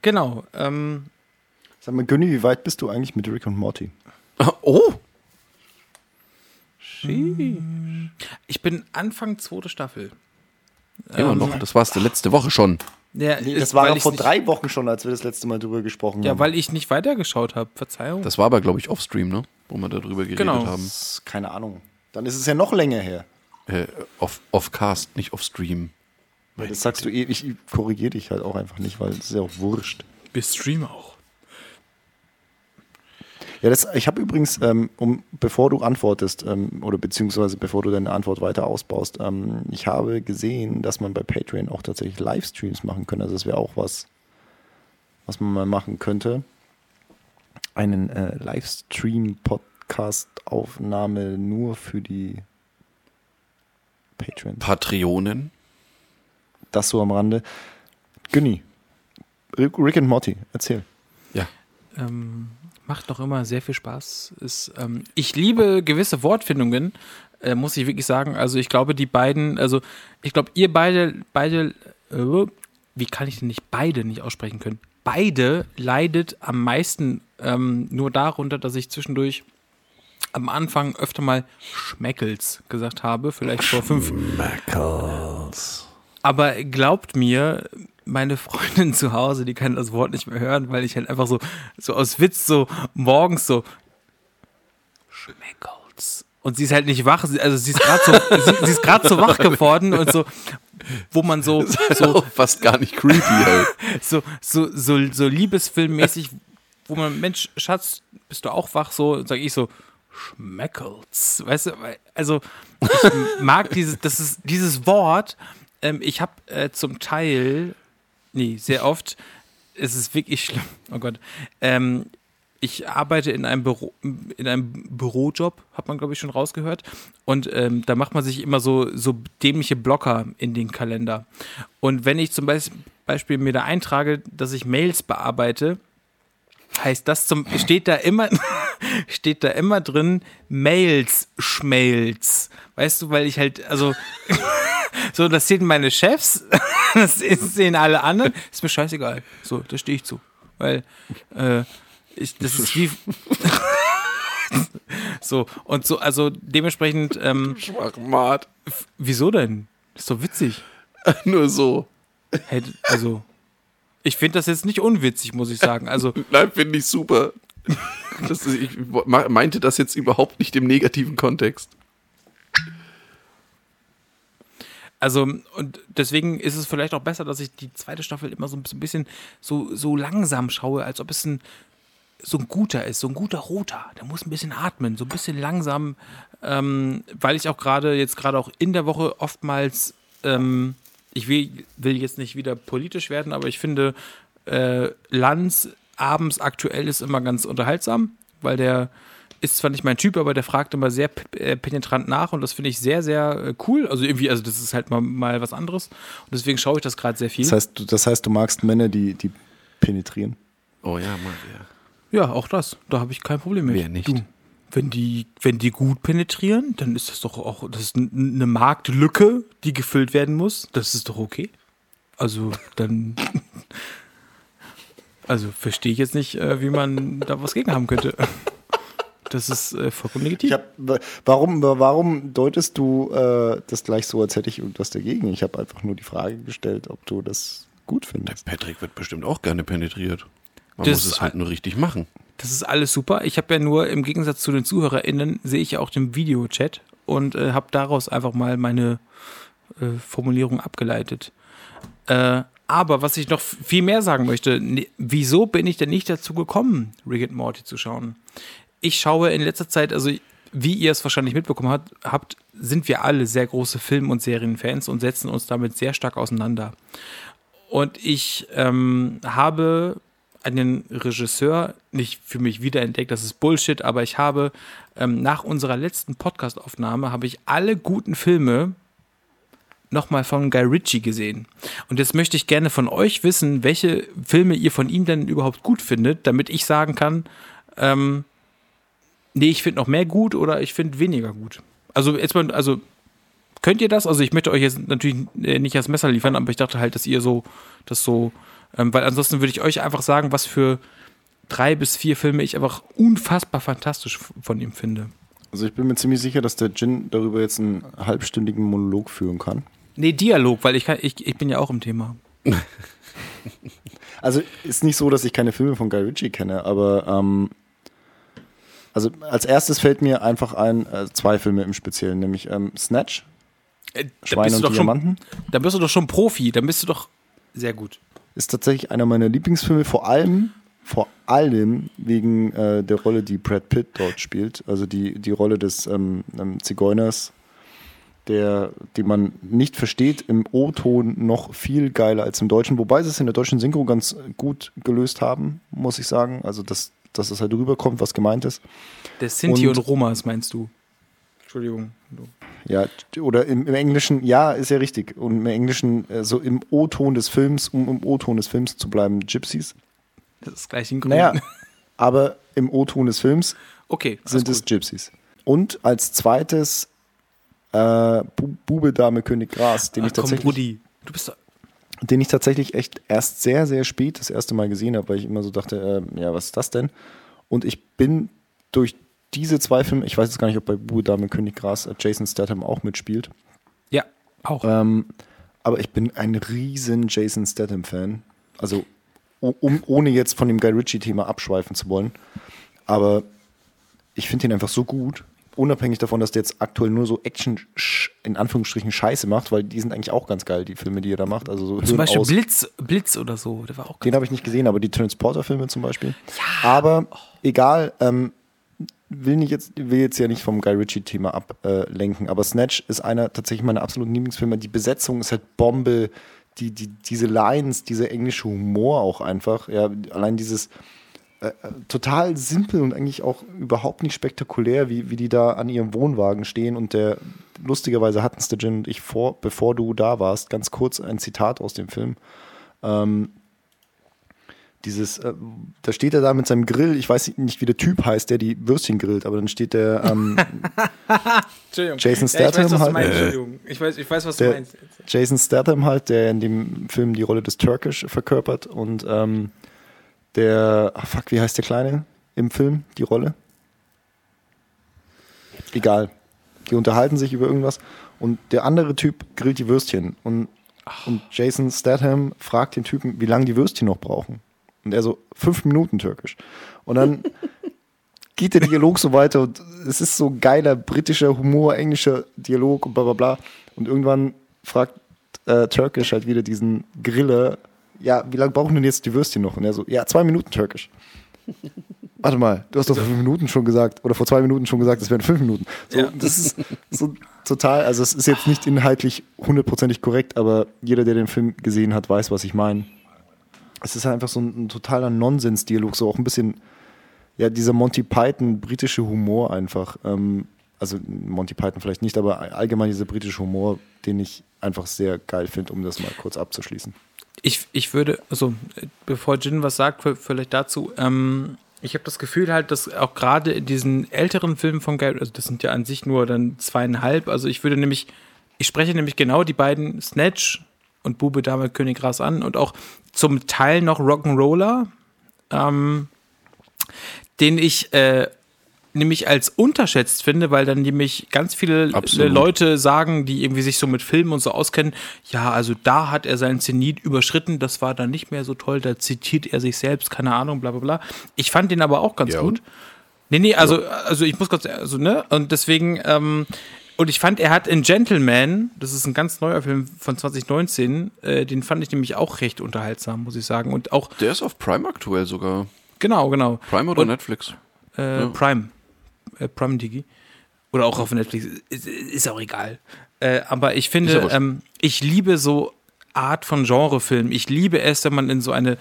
Genau. Ähm, Sag mal, Günni, wie weit bist du eigentlich mit Rick und Morty? Oh! ich bin Anfang zweite Staffel. Immer noch. Das war's der letzte Woche schon. Ja, das ist, war ich's vor drei Wochen schon, als wir das letzte Mal drüber gesprochen Ja, haben. weil ich nicht weitergeschaut habe. Verzeihung. Das war aber, glaube ich, offstream, ne? Wo wir darüber geredet Genau. haben. Das- keine Ahnung. Dann ist es ja noch länger her. Äh, off, off-cast, nicht off-stream. Das sagst du eh, ich korrigiere dich halt auch einfach nicht, weil es ist ja auch wurscht. Wir streamen auch. Ja, das, ich habe übrigens, ähm, um, bevor du antwortest, ähm, oder beziehungsweise bevor du deine Antwort weiter ausbaust, ähm, ich habe gesehen, dass man bei Patreon auch tatsächlich Livestreams machen kann. Also das wäre auch was, was man mal machen könnte. Einen äh, Livestream-Podcast-Aufnahme nur für die Patreons. Patreonen. Das so am Rande. Günni, Rick and Morty, erzähl. Ja. Ähm, macht doch immer sehr viel Spaß. Ist, ähm, ich liebe gewisse Wortfindungen, äh, muss ich wirklich sagen. Also ich glaube, die beiden, also ich glaube, ihr beide, beide, äh, wie kann ich denn nicht beide nicht aussprechen können? Beide leidet am meisten ähm, nur darunter, dass ich zwischendurch am Anfang öfter mal Schmeckels gesagt habe, vielleicht vor fünf, Aber glaubt mir, meine Freundin zu Hause, die kann das Wort nicht mehr hören, weil ich halt einfach so, so aus Witz so morgens so Schmeckels. Und sie ist halt nicht wach, also sie ist gerade so, sie, sie ist gerade so wach geworden und so, wo man so, so, Fast gar nicht creepy halt. so, so, so, so liebesfilmmäßig, wo man, Mensch, Schatz, bist du auch wach? So, sag ich so, Schmeckels. Weißt du, also ich mag dieses, das ist dieses Wort. Ähm, ich habe äh, zum Teil, nee, sehr oft, es ist wirklich schlimm. Oh Gott. Ähm, ich arbeite in einem Büro, in einem Bürojob, hat man glaube ich schon rausgehört. Und ähm, da macht man sich immer so, so dämliche Blocker in den Kalender. Und wenn ich zum Beis- Beispiel mir da eintrage, dass ich Mails bearbeite, heißt das zum, steht da immer, steht da immer drin, Mails, Schmails. Weißt du, weil ich halt, also, so, das sehen meine Chefs, das sehen alle anderen, ist mir scheißegal. So, da stehe ich zu. Weil, äh, ich, das ist wie, so, und so, also dementsprechend, ähm, Schwachmat. wieso denn? Ist doch witzig. Nur so. Hey, also, ich finde das jetzt nicht unwitzig, muss ich sagen. Also, Nein, finde ich super. Ist, ich meinte das jetzt überhaupt nicht im negativen Kontext. Also, und deswegen ist es vielleicht auch besser, dass ich die zweite Staffel immer so ein bisschen so, so langsam schaue, als ob es ein, so ein guter ist, so ein guter Roter. Der muss ein bisschen atmen, so ein bisschen langsam, ähm, weil ich auch gerade, jetzt gerade auch in der Woche oftmals, ähm, ich will, will jetzt nicht wieder politisch werden, aber ich finde, äh, Lanz abends aktuell ist immer ganz unterhaltsam, weil der ist zwar nicht mein Typ, aber der fragt immer sehr äh, penetrant nach und das finde ich sehr, sehr äh, cool. Also irgendwie, also das ist halt mal, mal was anderes. Und deswegen schaue ich das gerade sehr viel. Das heißt, du, das heißt, du magst Männer, die, die penetrieren. Oh ja, mal ja. ja, auch das. Da habe ich kein Problem mit. Wer nicht? Du, wenn die, wenn die gut penetrieren, dann ist das doch auch, das ist eine Marktlücke, die gefüllt werden muss. Das ist doch okay. Also dann, also verstehe ich jetzt nicht, äh, wie man da was gegen haben könnte. Das ist äh, vollkommen Ich legitim. hab, warum, warum deutest du äh, das gleich so, als hätte ich irgendwas dagegen? Ich habe einfach nur die Frage gestellt, ob du das gut findest. Patrick wird bestimmt auch gerne penetriert. Man Das muss es halt nur richtig machen. Das ist alles super. Ich habe ja nur im Gegensatz zu den ZuhörerInnen sehe ich ja auch den Videochat und äh, habe daraus einfach mal meine äh, Formulierung abgeleitet. Äh, aber was ich noch viel mehr sagen möchte, ne, wieso bin ich denn nicht dazu gekommen, Rick and Morty zu schauen? Ich schaue in letzter Zeit, also wie ihr es wahrscheinlich mitbekommen habt, habt, sind wir alle sehr große Film- und Serienfans und setzen uns damit sehr stark auseinander. Und ich ähm, habe einen Regisseur nicht für mich wiederentdeckt, das ist Bullshit, aber ich habe ähm, nach unserer letzten Podcast-Aufnahme habe ich alle guten Filme nochmal von Guy Ritchie gesehen. Und jetzt möchte ich gerne von euch wissen, welche Filme ihr von ihm denn überhaupt gut findet, damit ich sagen kann, ähm, nee, ich finde noch mehr gut oder ich finde weniger gut. Also jetzt mal, also könnt ihr das? Also ich möchte euch jetzt natürlich äh, nicht das Messer liefern, aber ich dachte halt, dass ihr so, das so, ähm, weil ansonsten würde ich euch einfach sagen, was für drei bis vier Filme ich einfach unfassbar fantastisch von ihm finde. Also ich bin mir ziemlich sicher, dass der Jin darüber jetzt einen halbstündigen Monolog führen kann. Nee, Dialog, weil ich, kann, ich, ich bin ja auch im Thema. Also ist nicht so, dass ich keine Filme von Guy Ritchie kenne, aber ähm, also als erstes fällt mir einfach ein, äh, zwei Filme im Speziellen, nämlich ähm, Snatch, Äh, da du und schon, Diamanten. da bist du doch schon Profi, dann bist du doch sehr gut. Ist tatsächlich einer meiner Lieblingsfilme, vor allem, vor allem wegen äh, der Rolle, die Brad Pitt dort spielt. Also die, die Rolle des ähm, ähm, Zigeuners, der, die man nicht versteht, im O-Ton noch viel geiler als im Deutschen, wobei sie es in der deutschen Synchro ganz gut gelöst haben, muss ich sagen. Also dass, dass es halt rüberkommt, was gemeint ist. Der Sinti und, Und- Romas meinst du? Entschuldigung. Ja, oder im, im Englischen, ja, ist ja richtig. Und im Englischen, äh, so im O-Ton des Films, um im O-Ton des Films zu bleiben, Gypsies. Das ist gleich in Grün. Naja, aber im O-Ton des Films okay. sind es Gypsies. Und als zweites äh, Bu- Bube, Dame, König, Gras, den, Ach, ich komm, tatsächlich, Rudi, du bist doch, den ich tatsächlich echt erst sehr, sehr spät das erste Mal gesehen habe, weil ich immer so dachte, äh, ja, was ist das denn? Und ich bin durch diese zwei Filme, ich weiß jetzt gar nicht, ob bei Bube, Dame, König, Gras äh, Jason Statham auch mitspielt, ja, auch. ähm, aber ich bin ein riesen Jason Statham-Fan. Also, um, ohne jetzt von dem Guy Ritchie-Thema abschweifen zu wollen. Aber ich finde ihn einfach so gut, unabhängig davon, dass der jetzt aktuell nur so Action, in Anführungsstrichen, Scheiße macht, weil die sind eigentlich auch ganz geil, die Filme, die er da macht. Also so Zum Beispiel aus. Blitz, Blitz oder so, der war auch Den habe ich nicht gesehen, aber die Transporter-Filme zum Beispiel. Aber egal, ähm, will, nicht jetzt, will jetzt ja nicht vom Guy Ritchie-Thema ablenken, aber Snatch ist einer tatsächlich meiner absoluten Lieblingsfilme. Die Besetzung ist halt Bombe, die, die, diese Lines, dieser englische Humor auch einfach. Ja, allein dieses äh, äh, total simpel und eigentlich auch überhaupt nicht spektakulär, wie, wie die da an ihrem Wohnwagen stehen und der lustigerweise hatten Jen und ich vor, bevor du da warst, ganz kurz ein Zitat aus dem Film. Ähm, dieses, äh, da steht er da mit seinem Grill, ich weiß nicht, wie der Typ heißt, der die Würstchen grillt, aber dann steht der ähm, Entschuldigung. Jason Ja, ich weiß, Statham was du halt. meinst, Äh. Entschuldigung. Ich weiß, ich weiß, was du meinst. Jason Statham halt, der in dem Film die Rolle des Turkish verkörpert und ähm, der, ach fuck, wie heißt der Kleine im Film, die Rolle? Egal. Die unterhalten sich über irgendwas und der andere Typ grillt die Würstchen und, und Jason Statham fragt den Typen, wie lange die Würstchen noch brauchen. Und er so, fünf Minuten türkisch. Und dann geht der Dialog so weiter und es ist so geiler britischer Humor, englischer Dialog und bla bla bla. Und irgendwann fragt äh, Turkish halt wieder diesen Griller, ja, wie lange brauchen denn jetzt die Würstchen noch? Und er so, ja, zwei Minuten Türkisch. Warte mal, du hast doch vor fünf Minuten schon gesagt, oder vor zwei Minuten schon gesagt, es wären fünf Minuten. So, Ja. Das ist so total, also es ist jetzt nicht inhaltlich hundertprozentig korrekt, aber jeder, der den Film gesehen hat, weiß, was ich meine. Es ist einfach so ein, ein totaler Nonsens-Dialog, so auch ein bisschen, ja, dieser Monty Python britische Humor einfach. Ähm, also Monty Python vielleicht nicht, aber allgemein dieser britische Humor, den ich einfach sehr geil finde, um das mal kurz abzuschließen. Ich, ich würde, also bevor Jin was sagt, vielleicht dazu, ähm, ich habe das Gefühl halt, dass auch gerade in diesen älteren Filmen von Gary, also das sind ja an sich nur dann zweieinhalb, also ich würde nämlich, ich spreche nämlich genau die beiden Snatch und Bube Dame König Gras an und auch zum Teil noch Rock'n'Roller, ähm, den ich äh, nämlich als unterschätzt finde, weil dann nämlich ganz viele Absolut. Leute sagen, die irgendwie sich so mit Filmen und so auskennen, ja, also da hat er seinen Zenit überschritten, das war dann nicht mehr so toll, da zitiert er sich selbst, keine Ahnung, bla bla bla. Ich fand den aber auch ganz Ja, gut. Nee, nee, also, also ich muss kurz, also, ne, und deswegen, ähm, und ich fand, er hat in Gentleman, das ist ein ganz neuer Film von 2019, äh, den fand ich nämlich auch recht unterhaltsam, muss ich sagen. Und auch, Der ist auf Prime aktuell sogar. genau, genau. Prime oder Und- Netflix? Äh, Prime. Äh, Prime Digi. Oder auch auf Netflix. Ist, ist auch egal. Äh, aber ich ja finde, ähm, ich liebe so Art von Genrefilm. Ich liebe es, wenn man in so eine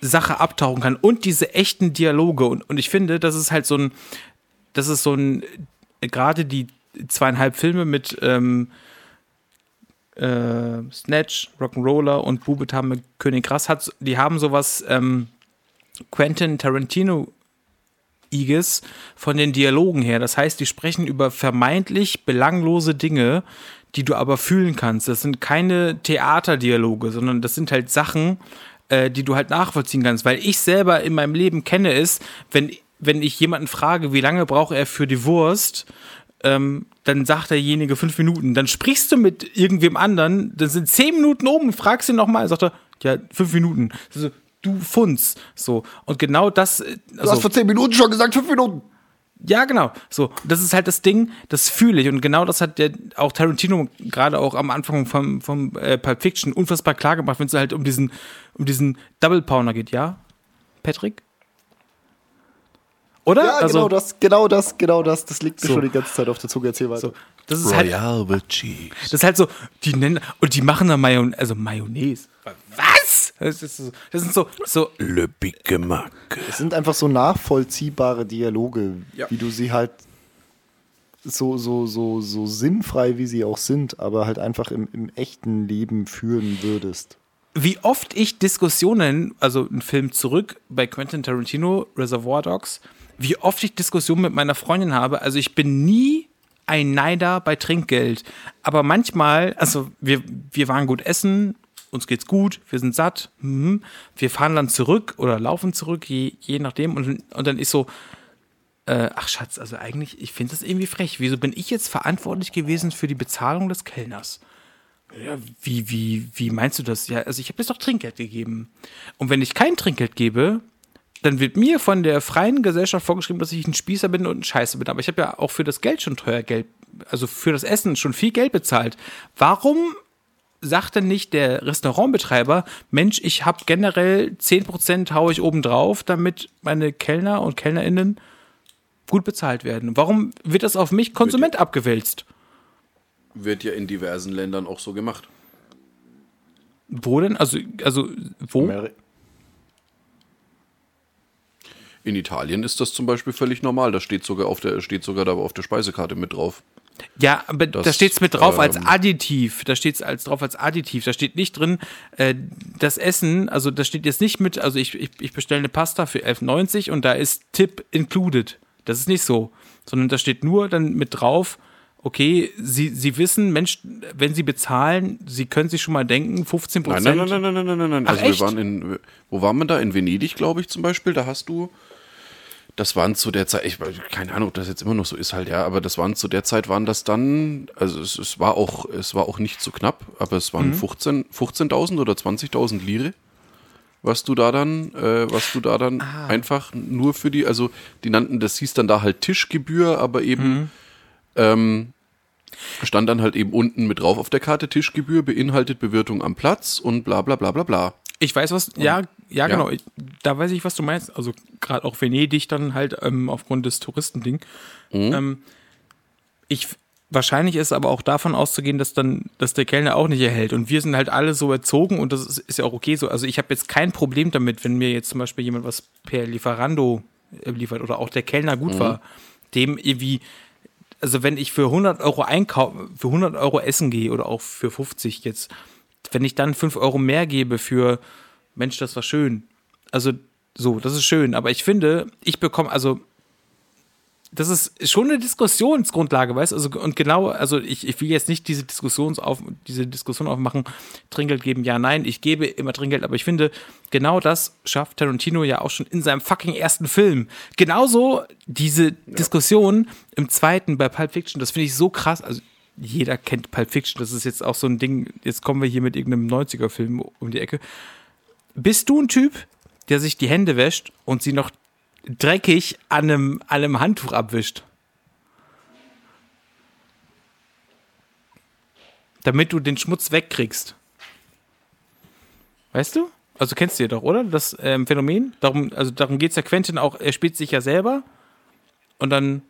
Sache abtauchen kann und diese echten Dialoge. Und, und ich finde, das ist halt so ein, das ist so ein, gerade die zweieinhalb Filme mit ähm, äh, Snatch, Rock'n'Roller und Bube Tame König Gras hat, die haben sowas ähm, Quentin Tarantino Iges von den Dialogen her. Das heißt, die sprechen über vermeintlich belanglose Dinge, die du aber fühlen kannst. Das sind keine Theaterdialoge, sondern das sind halt Sachen, äh, die du halt nachvollziehen kannst. Weil ich selber in meinem Leben kenne es, wenn, wenn ich jemanden frage, wie lange braucht er für die Wurst, ähm, dann sagt derjenige fünf Minuten. Dann sprichst du mit irgendwem anderen, dann sind zehn Minuten oben, fragst ihn nochmal, sagt er, ja, fünf Minuten. Also, du Funz. So. Und genau das. äh, Du hast Also, vor zehn Minuten schon gesagt, fünf Minuten. ja, genau. So, das ist halt das Ding, das fühle ich. Und genau das hat der auch Tarantino gerade auch am Anfang vom, vom äh, Pulp Fiction unfassbar klar gemacht, wenn es halt um diesen, um diesen Double Pounder geht, ja? Patrick? Oder? Ja, also, genau das, genau das, genau das. Das liegt mir So. schon die ganze Zeit auf der Zunge. Erzähl weiter. so, das ist halt, Royal with Cheese. das ist halt so, die nennen, und die machen dann Mayon also Mayonnaise. Was? Das, ist so, das sind so, so, Le Big Mac. Es sind einfach so nachvollziehbare Dialoge, Ja. wie du sie halt so, so, so, so sinnfrei, wie sie auch sind, aber halt einfach im, im echten Leben führen würdest. wie oft ich Diskussionen, also ein Film zurück bei Quentin Tarantino, Reservoir Dogs, wie oft ich Diskussionen mit meiner Freundin habe. Also ich bin nie ein Neider bei Trinkgeld. Aber manchmal, also wir, wir waren gut essen, uns geht's gut, wir sind satt, mhm. wir fahren dann zurück oder laufen zurück, je, je nachdem. Und, und dann ist so, äh, ach Schatz, also eigentlich, ich finde das irgendwie frech. Wieso bin ich jetzt verantwortlich gewesen für die Bezahlung des Kellners? Ja, wie, wie, wie meinst du das? Ja, also ich habe jetzt doch Trinkgeld gegeben. Und wenn ich kein Trinkgeld gebe, dann wird mir von der freien Gesellschaft vorgeschrieben, dass ich ein Spießer bin und ein Scheiße bin. Aber ich habe ja auch für das Geld schon teuer Geld, also für das Essen schon viel Geld bezahlt. Warum sagt denn nicht der Restaurantbetreiber, Mensch, ich habe generell 10% haue ich oben drauf, damit meine Kellner und KellnerInnen gut bezahlt werden? Warum wird das auf mich Konsument abgewälzt? Wird ja in diversen Ländern auch so gemacht. Wo denn? Also, also wo? Ameri- In Italien ist das zum Beispiel völlig normal. Da steht sogar auf der, steht sogar da auf der Speisekarte mit drauf. Ja, aber Das, da steht es mit drauf als ähm, Additiv. Da steht es als drauf als Additiv. Da steht nicht drin, äh, das Essen, also da steht jetzt nicht mit, also ich, ich, ich bestelle eine Pasta für 11,90 und da ist Tipp included. Das ist nicht so. Sondern da steht nur dann mit drauf, okay, Sie, Sie wissen, Mensch, wenn Sie bezahlen, Sie können sich schon mal denken, 15 Nein, Prozent. nein, nein, nein, nein, nein, nein, nein. Ach, Also echt? wir waren in, wo waren wir da? In Venedig, glaube ich, zum Beispiel. Da hast du, das waren zu der Zeit, ich keine Ahnung, ob das jetzt immer noch so ist halt, ja, aber das waren zu der Zeit waren das dann, also es, es war auch, es war auch nicht so knapp, aber es Mhm. waren 15 15.000 oder 20.000 Lire, was du da dann, äh, was du da dann Ah. einfach nur für die, also die nannten, das hieß dann da halt Tischgebühr, aber eben Mhm. ähm, stand dann halt eben unten mit drauf auf der Karte Tischgebühr beinhaltet Bewirtung am Platz und bla bla bla bla bla. Ich weiß was, ja, ja, Ja. genau. Da weiß ich, was du meinst. Also gerade auch Venedig dann halt ähm, aufgrund des Touristending. Ähm, ich wahrscheinlich ist aber auch davon auszugehen, dass dann, dass der Kellner auch nicht erhält. Und wir sind halt alle so erzogen und das ist, ist ja auch okay so. Also ich habe jetzt kein Problem damit, wenn mir jetzt zum Beispiel jemand was per Lieferando äh, liefert oder auch der Kellner gut war, dem irgendwie also wenn ich für 100 Euro einkaufen, für 100 Euro essen gehe oder auch für 50 jetzt, wenn ich dann 5 Euro mehr gebe für, Mensch, das war schön. Also so, das ist schön. Aber ich finde, ich bekomme, also das ist schon eine Diskussionsgrundlage, weißt du? Also, und genau, also ich, ich will jetzt nicht diese Diskussionsauf, diese Diskussion aufmachen, Trinkgeld geben, ja, nein, ich gebe immer Trinkgeld, aber ich finde, genau das schafft Tarantino ja auch schon in seinem fucking ersten Film. Genauso diese Diskussion im zweiten bei Pulp Fiction, das finde ich so krass, also jeder kennt Pulp Fiction, das ist jetzt auch so ein Ding, jetzt kommen wir hier mit irgendeinem 90er-Film um die Ecke. Bist du ein Typ, der sich die Hände wäscht und sie noch dreckig an einem, an einem Handtuch abwischt. Damit du den Schmutz wegkriegst. Weißt du? Also kennst du ja doch, oder? Das ähm, Phänomen? Darum, also darum geht es ja Quentin auch, er spielt sich ja selber und dann.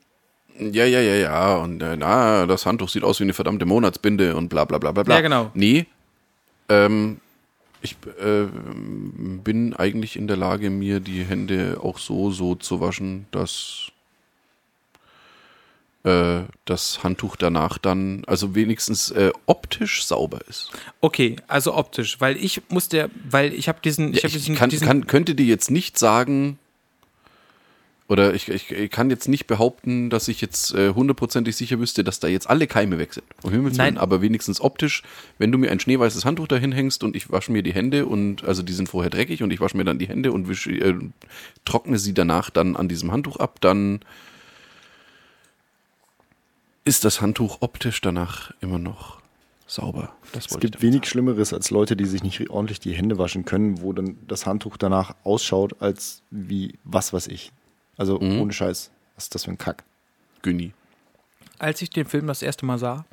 Ja, ja, ja, ja. Und äh, na, das Handtuch sieht aus wie eine verdammte Monatsbinde und bla bla bla bla bla. Ja, genau. Nee. Ähm, ich äh, bin eigentlich in der Lage, mir die Hände auch so, so zu waschen, dass äh, das Handtuch danach dann, also wenigstens äh, optisch sauber ist. Okay, also optisch, weil ich musste, weil ich habe diesen, ich, hab ich diesen, kann, diesen kann, könnte dir jetzt nicht sagen, oder ich, ich, ich kann jetzt nicht behaupten, dass ich jetzt äh, hundertprozentig sicher wüsste, dass da jetzt alle Keime weg sind. Um Himmels Nein. Willen, aber wenigstens optisch, wenn du mir ein schneeweißes Handtuch dahin hängst und ich wasche mir die Hände und also die sind vorher dreckig und ich wasche mir dann die Hände und wische, äh, trockne sie danach dann an diesem Handtuch ab, dann ist das Handtuch optisch danach immer noch sauber. Das Es gibt wenig Schlimmeres als Leute, die sich nicht ordentlich die Hände waschen können, wo dann das Handtuch danach ausschaut, als wie was weiß ich. Also Mhm. ohne Scheiß. Was ist das für ein Kack? Günni. als ich den Film das erste Mal sah,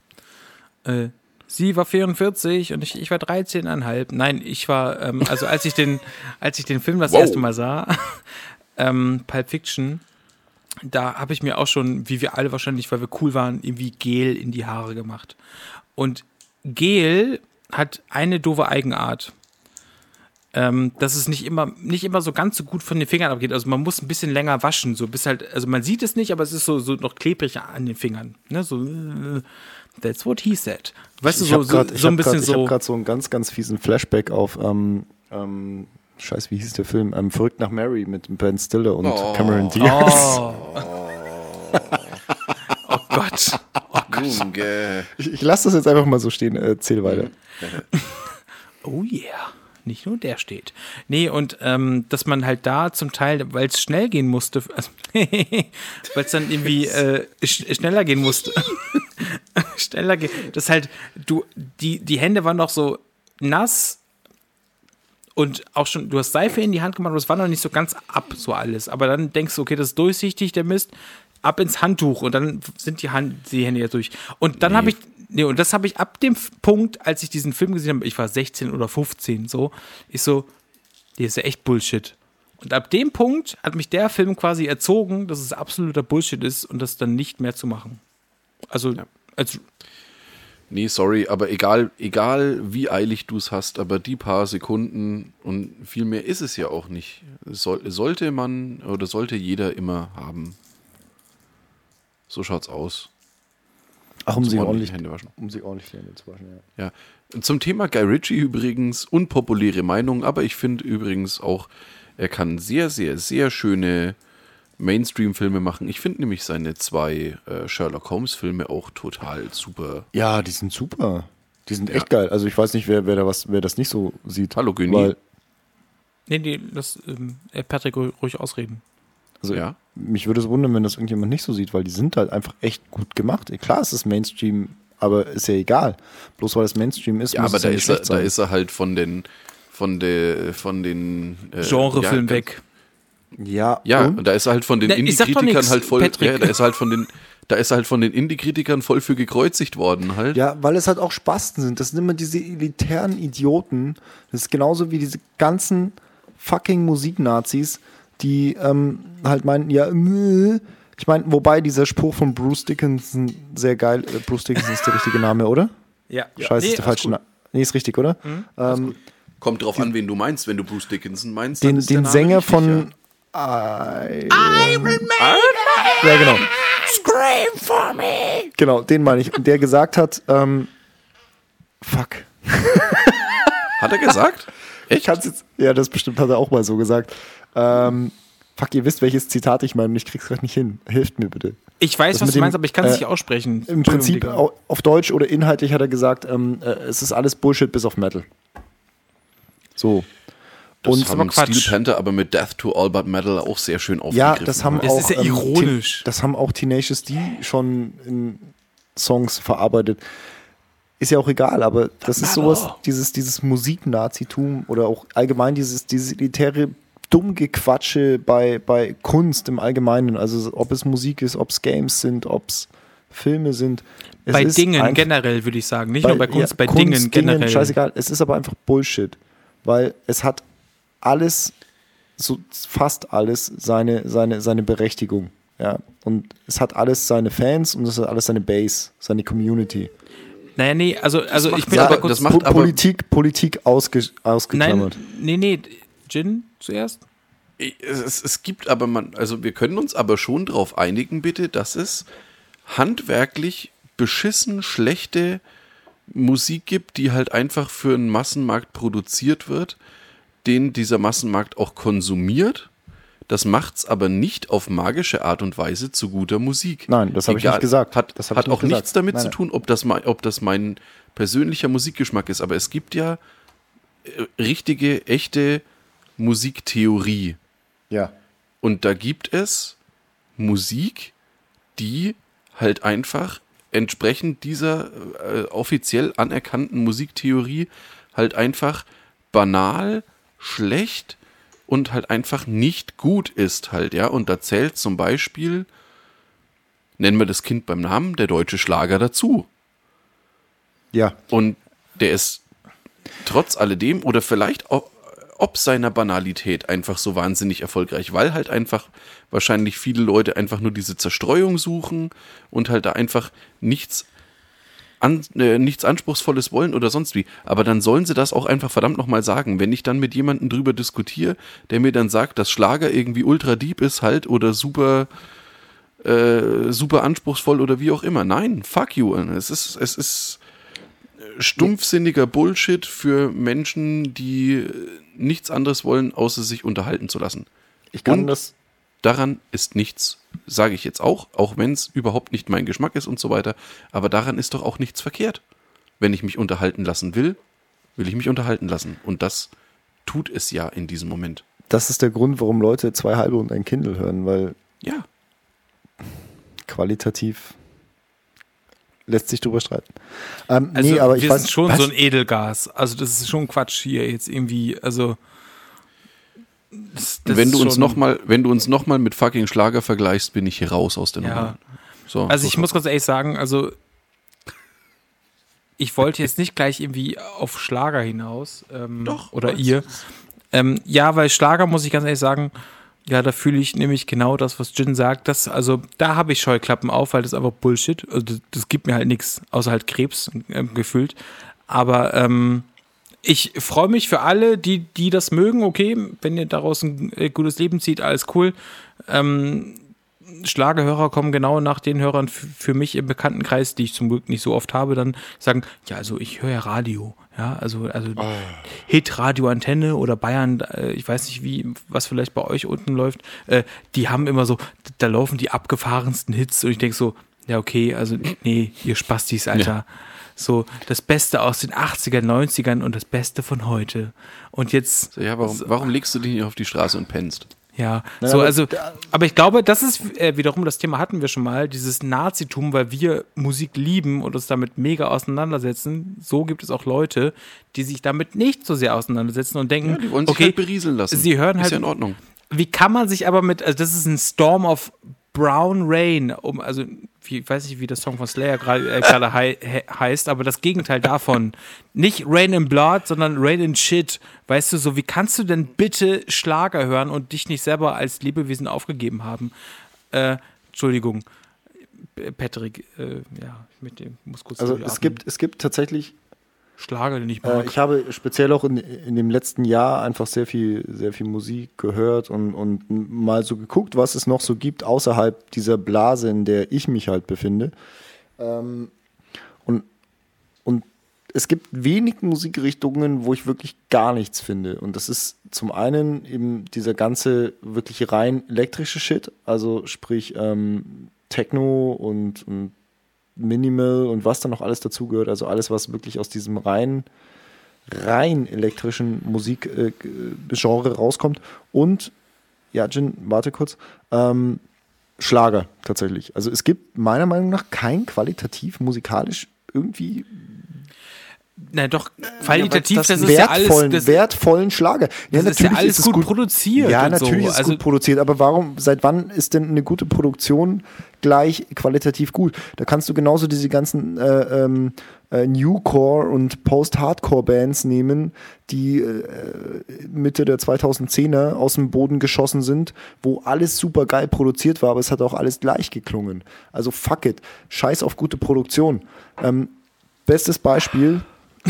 äh, sie war 44 und ich, ich war 13,5. Nein, ich war, ähm, also als ich den, als ich den Film das Wow. erste Mal sah, ähm, Pulp Fiction, da habe ich mir auch schon, wie wir alle wahrscheinlich, weil wir cool waren, irgendwie Gel in die Haare gemacht. Und Gel hat eine doofe Eigenart. Ähm, dass es nicht immer, nicht immer so ganz so gut von den Fingern abgeht. Also man muss ein bisschen länger waschen, so bis halt, also man sieht es nicht, aber es ist so, so noch klebrig an den Fingern. Ne? So, äh, that's what he said. Weißt du, ich so, habe gerade so, so ein bisschen Ich habe so. gerade so einen ganz, ganz fiesen Flashback auf, ähm, ähm, Scheiß, wie hieß der Film? Ähm, Verrückt nach Mary mit Ben Stiller und Oh. Cameron Diaz. Oh. oh Gott. Junge. Ich, ich lasse das jetzt einfach mal so stehen. äh, Erzähl weiter. Oh yeah. Nicht nur der steht. Nee, und ähm, dass man halt da zum Teil, weil es schnell gehen musste, also, weil es dann irgendwie äh, sch schneller gehen musste. schneller gehen. Das halt, du, die, die Hände waren noch so nass und auch schon, du hast Seife in die Hand gemacht, aber es war noch nicht so ganz ab, so alles. Aber dann denkst du, okay, das ist durchsichtig, der Mist, ab ins Handtuch und dann sind die, Hand, die Hände jetzt durch. Und dann Nee. habe ich, nee, und das habe ich ab dem Punkt, als ich diesen Film gesehen habe, ich war 16 oder 15, so, ich so, der ist ja echt Bullshit. Und ab dem Punkt hat mich der Film quasi erzogen, dass es absoluter Bullshit ist und das dann nicht mehr zu machen. Also, als, Nee, sorry, aber egal, egal wie eilig du es hast, aber die paar Sekunden und viel mehr ist es ja auch nicht. Soll, sollte man oder sollte jeder immer haben. So schaut's aus. Ach, um Zum sie ordentlich Hände waschen. um sie ordentlich die Hände zu waschen, ja. Ja. Zum Thema Guy Ritchie übrigens, unpopuläre Meinung, aber ich finde übrigens auch, er kann sehr, sehr, sehr schöne Mainstream-Filme machen. Ich finde nämlich seine zwei äh, Sherlock Holmes-Filme auch total super. Ja, die sind super. Die sind echt geil. Also ich weiß nicht, wer, wer, da was, wer das nicht so sieht. Hallo, Güni. Nee, nee, das, ähm, äh, Patrick, ruhig ausreden. Also Ja. mich würde es wundern, wenn das irgendjemand nicht so sieht, weil die sind halt einfach echt gut gemacht. Klar, es ist Mainstream, aber ist ja egal. Bloß weil es Mainstream ist, Ja, muss aber es da ja nicht ist, er, schlecht da sein. ist er halt von den von der von den äh, Genrefilm ja, weg. ja, Ja, und? da ist er halt von den Indie-Kritikern halt voll. Patrick. Ja, da ist er halt von den da ist er halt von den Indie-Kritikern voll für gekreuzigt worden halt. Ja, weil es halt auch Spasten sind. Das sind immer diese elitären Idioten. Das ist genauso wie diese ganzen fucking Musiknazis, die ähm, halt meinen, ja, mh. ich meine, wobei dieser Spruch von Bruce Dickinson sehr geil, äh, Bruce Dickinson ist der richtige Name, oder? Ja. Scheiße, ist der falsche Name. Nee, ist richtig, oder? ähm, Kommt drauf an, wen du meinst. Wenn du Bruce Dickinson meinst, den dann ist der den Name Sänger richtig, von ja. Iron Ja, genau. Scream for me! Genau, den meine ich. Und der gesagt hat, ähm, fuck. Hat er gesagt? Ich kann's jetzt, ja, das bestimmt hat er auch mal so gesagt. Ähm, Fuck, ihr wisst, welches Zitat ich meine und ich krieg's gerade nicht hin. Hilft mir bitte. Ich weiß, Das was du dem, meinst, aber ich kann es äh, nicht aussprechen. Im Prinzip auf Deutsch oder inhaltlich hat er gesagt, ähm, äh, es ist alles Bullshit bis auf Metal. So. Das Und haben. Steel Panther aber mit Death to All But Metal auch sehr schön ja, aufgegriffen. das haben Das auch ist ja ähm, ironisch. Te- das haben auch Tenacious D schon in Songs verarbeitet. Ist ja auch egal, aber das ist sowas, dieses, dieses Musiknazitum oder auch allgemein dieses, dieses elitäre Dummgequatsche bei, bei Kunst im Allgemeinen. Also ob es Musik ist, ob es Games sind, ob es Filme sind. Es bei ist Dingen generell würde ich sagen. Nicht nur bei Kunst, ja, bei Dingen generell. Scheißegal, es ist aber einfach Bullshit. Weil es hat alles, so fast alles, seine, seine, seine Berechtigung. Ja. Und es hat alles seine Fans und es hat alles seine Base, seine Community. Naja, nee, also, also ich bin ja, aber kurz. das macht Po- aber- Politik, Politik ausge, nein, ausgeklammert. nee, nee. Gin zuerst? Es, es, gibt aber man, also wir können uns aber schon darauf einigen, bitte, dass es handwerklich beschissen schlechte Musik gibt, die halt einfach für einen Massenmarkt produziert wird, den dieser Massenmarkt auch konsumiert. Das macht's aber nicht auf magische Art und Weise zu guter Musik. Nein, das habe ich nicht gesagt. Hat, hat ich nicht auch gesagt. nichts damit Nein, zu tun, ob das, mein, ob das mein persönlicher Musikgeschmack ist. Aber es gibt ja äh, richtige, echte Musiktheorie. Ja. Und da gibt es Musik, die halt einfach entsprechend dieser äh, offiziell anerkannten Musiktheorie halt einfach banal, schlecht und halt einfach nicht gut ist halt, ja. Und da zählt zum Beispiel, nennen wir das Kind beim Namen, der deutsche Schlager dazu. Ja. Und der ist trotz alledem oder vielleicht auch ob seiner Banalität einfach so wahnsinnig erfolgreich, weil halt einfach wahrscheinlich viele Leute einfach nur diese Zerstreuung suchen und halt da einfach nichts an, äh, nichts Anspruchsvolles wollen oder sonst wie. Aber dann sollen sie das auch einfach verdammt nochmal sagen. Wenn ich dann mit jemandem drüber diskutiere, der mir dann sagt, dass Schlager irgendwie ultra deep ist halt oder super, äh, super anspruchsvoll oder wie auch immer. Nein, fuck you. Es ist, es ist stumpfsinniger Bullshit für Menschen, die äh, nichts anderes wollen, außer sich unterhalten zu lassen. Ich kann Und das. Daran ist nichts, sage ich jetzt auch, auch wenn es überhaupt nicht mein Geschmack ist und so weiter, aber daran ist doch auch nichts verkehrt. Wenn ich mich unterhalten lassen will, will ich mich unterhalten lassen. Und das tut es ja in diesem Moment. Das ist der Grund, warum Leute zwei halbe und ein Kindle hören, weil Ja. qualitativ lässt sich drüber streiten. Ähm, Also nee, aber ich wir weiß sind schon was? so ein Edelgas. Also das ist schon Quatsch hier jetzt irgendwie. Also das, das wenn du uns noch mal, wenn du uns nochmal mit fucking Schlager vergleichst, bin ich hier raus aus der Ja. So, Also so ich muss ganz ehrlich sagen, also ich wollte jetzt nicht gleich irgendwie auf Schlager hinaus. Ähm, Doch, Oder ihr. Ähm, ja, weil Schlager, muss ich ganz ehrlich sagen, ja, da fühle ich nämlich genau das, was Jin sagt. Das, also da habe ich Scheuklappen auf, weil das ist einfach Bullshit. Also das, das gibt mir halt nichts, außer halt Krebs ähm, gefühlt. Aber ähm, ich freue mich für alle, die, die das mögen, okay, wenn ihr daraus ein äh, gutes Leben zieht, alles cool. Ähm, Schlagerhörer kommen genau nach den Hörern für mich im Bekanntenkreis, die ich zum Glück nicht so oft habe, dann sagen, ja, also ich höre ja Radio, ja, also, also Hit, Radio, Antenne oder Bayern, äh, ich weiß nicht wie, was vielleicht bei euch unten läuft, äh, die haben immer so, da laufen die abgefahrensten Hits und ich denke so, ja, okay, also nee, ihr Spastis, Alter. So, das Beste aus den 80ern, 90ern und das Beste von heute. Und jetzt Ja, warum, warum legst du dich nicht auf die Straße und pennst? Ja, Nein, so, aber also, aber ich glaube, das ist äh, wiederum, das Thema hatten wir schon mal, dieses Nazitum, weil wir Musik lieben und uns damit mega auseinandersetzen. So gibt es auch Leute, die sich damit nicht so sehr auseinandersetzen und denken, Ja, die wollen sich okay, halt berieseln lassen. sie hören Ist halt, ja in Ordnung. wie kann man sich aber mit, also das ist ein Storm of Brown Rain, um, also wie, ich weiß nicht, wie der Song von Slayer gerade äh, gerade hei he heißt, aber das Gegenteil davon. Nicht Rain in Blood, sondern Rain in Shit. Weißt du, so wie kannst du denn bitte Schlager hören und dich nicht selber als Lebewesen aufgegeben haben? Äh, Entschuldigung, Patrick, äh, ja, mit dem muss kurz Also es gibt, es gibt tatsächlich Schlager, den ich mag. Äh, ich habe speziell auch in, in dem letzten Jahr einfach sehr viel, sehr viel Musik gehört und, und mal so geguckt, was es noch so gibt außerhalb dieser Blase, in der ich mich halt befinde. Ähm, und, und es gibt wenig Musikrichtungen, wo ich wirklich gar nichts finde. Und das ist zum einen eben dieser ganze wirklich rein elektrische Shit, also sprich ähm, Techno und, und Minimal und was da noch alles dazugehört, also alles, was wirklich aus diesem rein, rein elektrischen Musikgenre äh, rauskommt. Und, ja, Jin, warte kurz, ähm, Schlager tatsächlich. Also es gibt meiner Meinung nach kein qualitativ musikalisch irgendwie na doch, qualitativ, ja, das, das ist ja alles. Das, wertvollen Schlager. Ja, das natürlich ist ja alles ist gut, gut, produziert. Ja, natürlich so. ist es also, gut produziert, aber warum, seit wann ist denn eine gute Produktion gleich qualitativ gut? Da kannst du genauso diese ganzen äh, ähm, äh, Newcore und Post-Hardcore-Bands nehmen, die äh, Mitte der 2010er aus dem Boden geschossen sind, wo alles super geil produziert war, aber es hat auch alles gleich geklungen. Also fuck it, scheiß auf gute Produktion. Ähm, bestes Beispiel,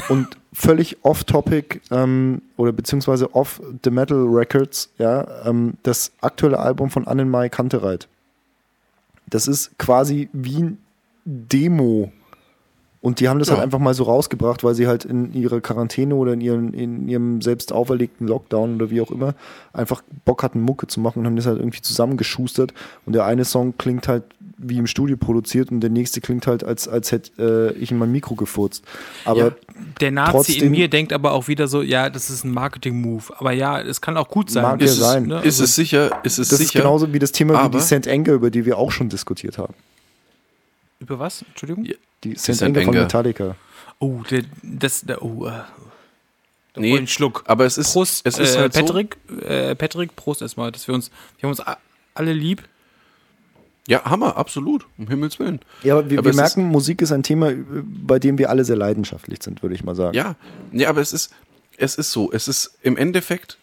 und völlig off-topic ähm, oder beziehungsweise off the Metal Records, ja, ähm, das aktuelle Album von Annenmai Kantereit. Das ist quasi wie ein Demo und die haben das halt ja. halt einfach mal so rausgebracht, weil sie halt in ihrer Quarantäne oder in, ihren, in ihrem selbst auferlegten Lockdown oder wie auch immer einfach Bock hatten, Mucke zu machen und haben das halt irgendwie zusammengeschustert. Und der eine Song klingt halt wie im Studio produziert und der nächste klingt halt, als, als hätte äh, ich in mein Mikro gefurzt. Aber ja, der Nazi trotzdem, in mir denkt aber auch wieder so, ja, das ist ein Marketing-Move. Aber ja, es kann auch gut sein. Mag ist ja sein. Ne? Ist es sicher? Ist es das sicher? ist genauso wie das Thema wie die St. Anger, über die wir auch schon diskutiert haben. Über was? Entschuldigung? Die St. Anger von Metallica. Oh, der, das, der, oh, uh, nee, einen Schluck. Aber es ist, Prost, es ist äh, halt Patrick, so. äh, Patrick, Prost erstmal, dass wir uns, wir haben uns alle lieb. Ja, Hammer, absolut, um Himmels Willen. Ja, aber wir, aber wir merken, ist, Musik ist ein Thema, bei dem wir alle sehr leidenschaftlich sind, würde ich mal sagen. Ja, ja, aber es ist, es ist so, es ist im Endeffekt,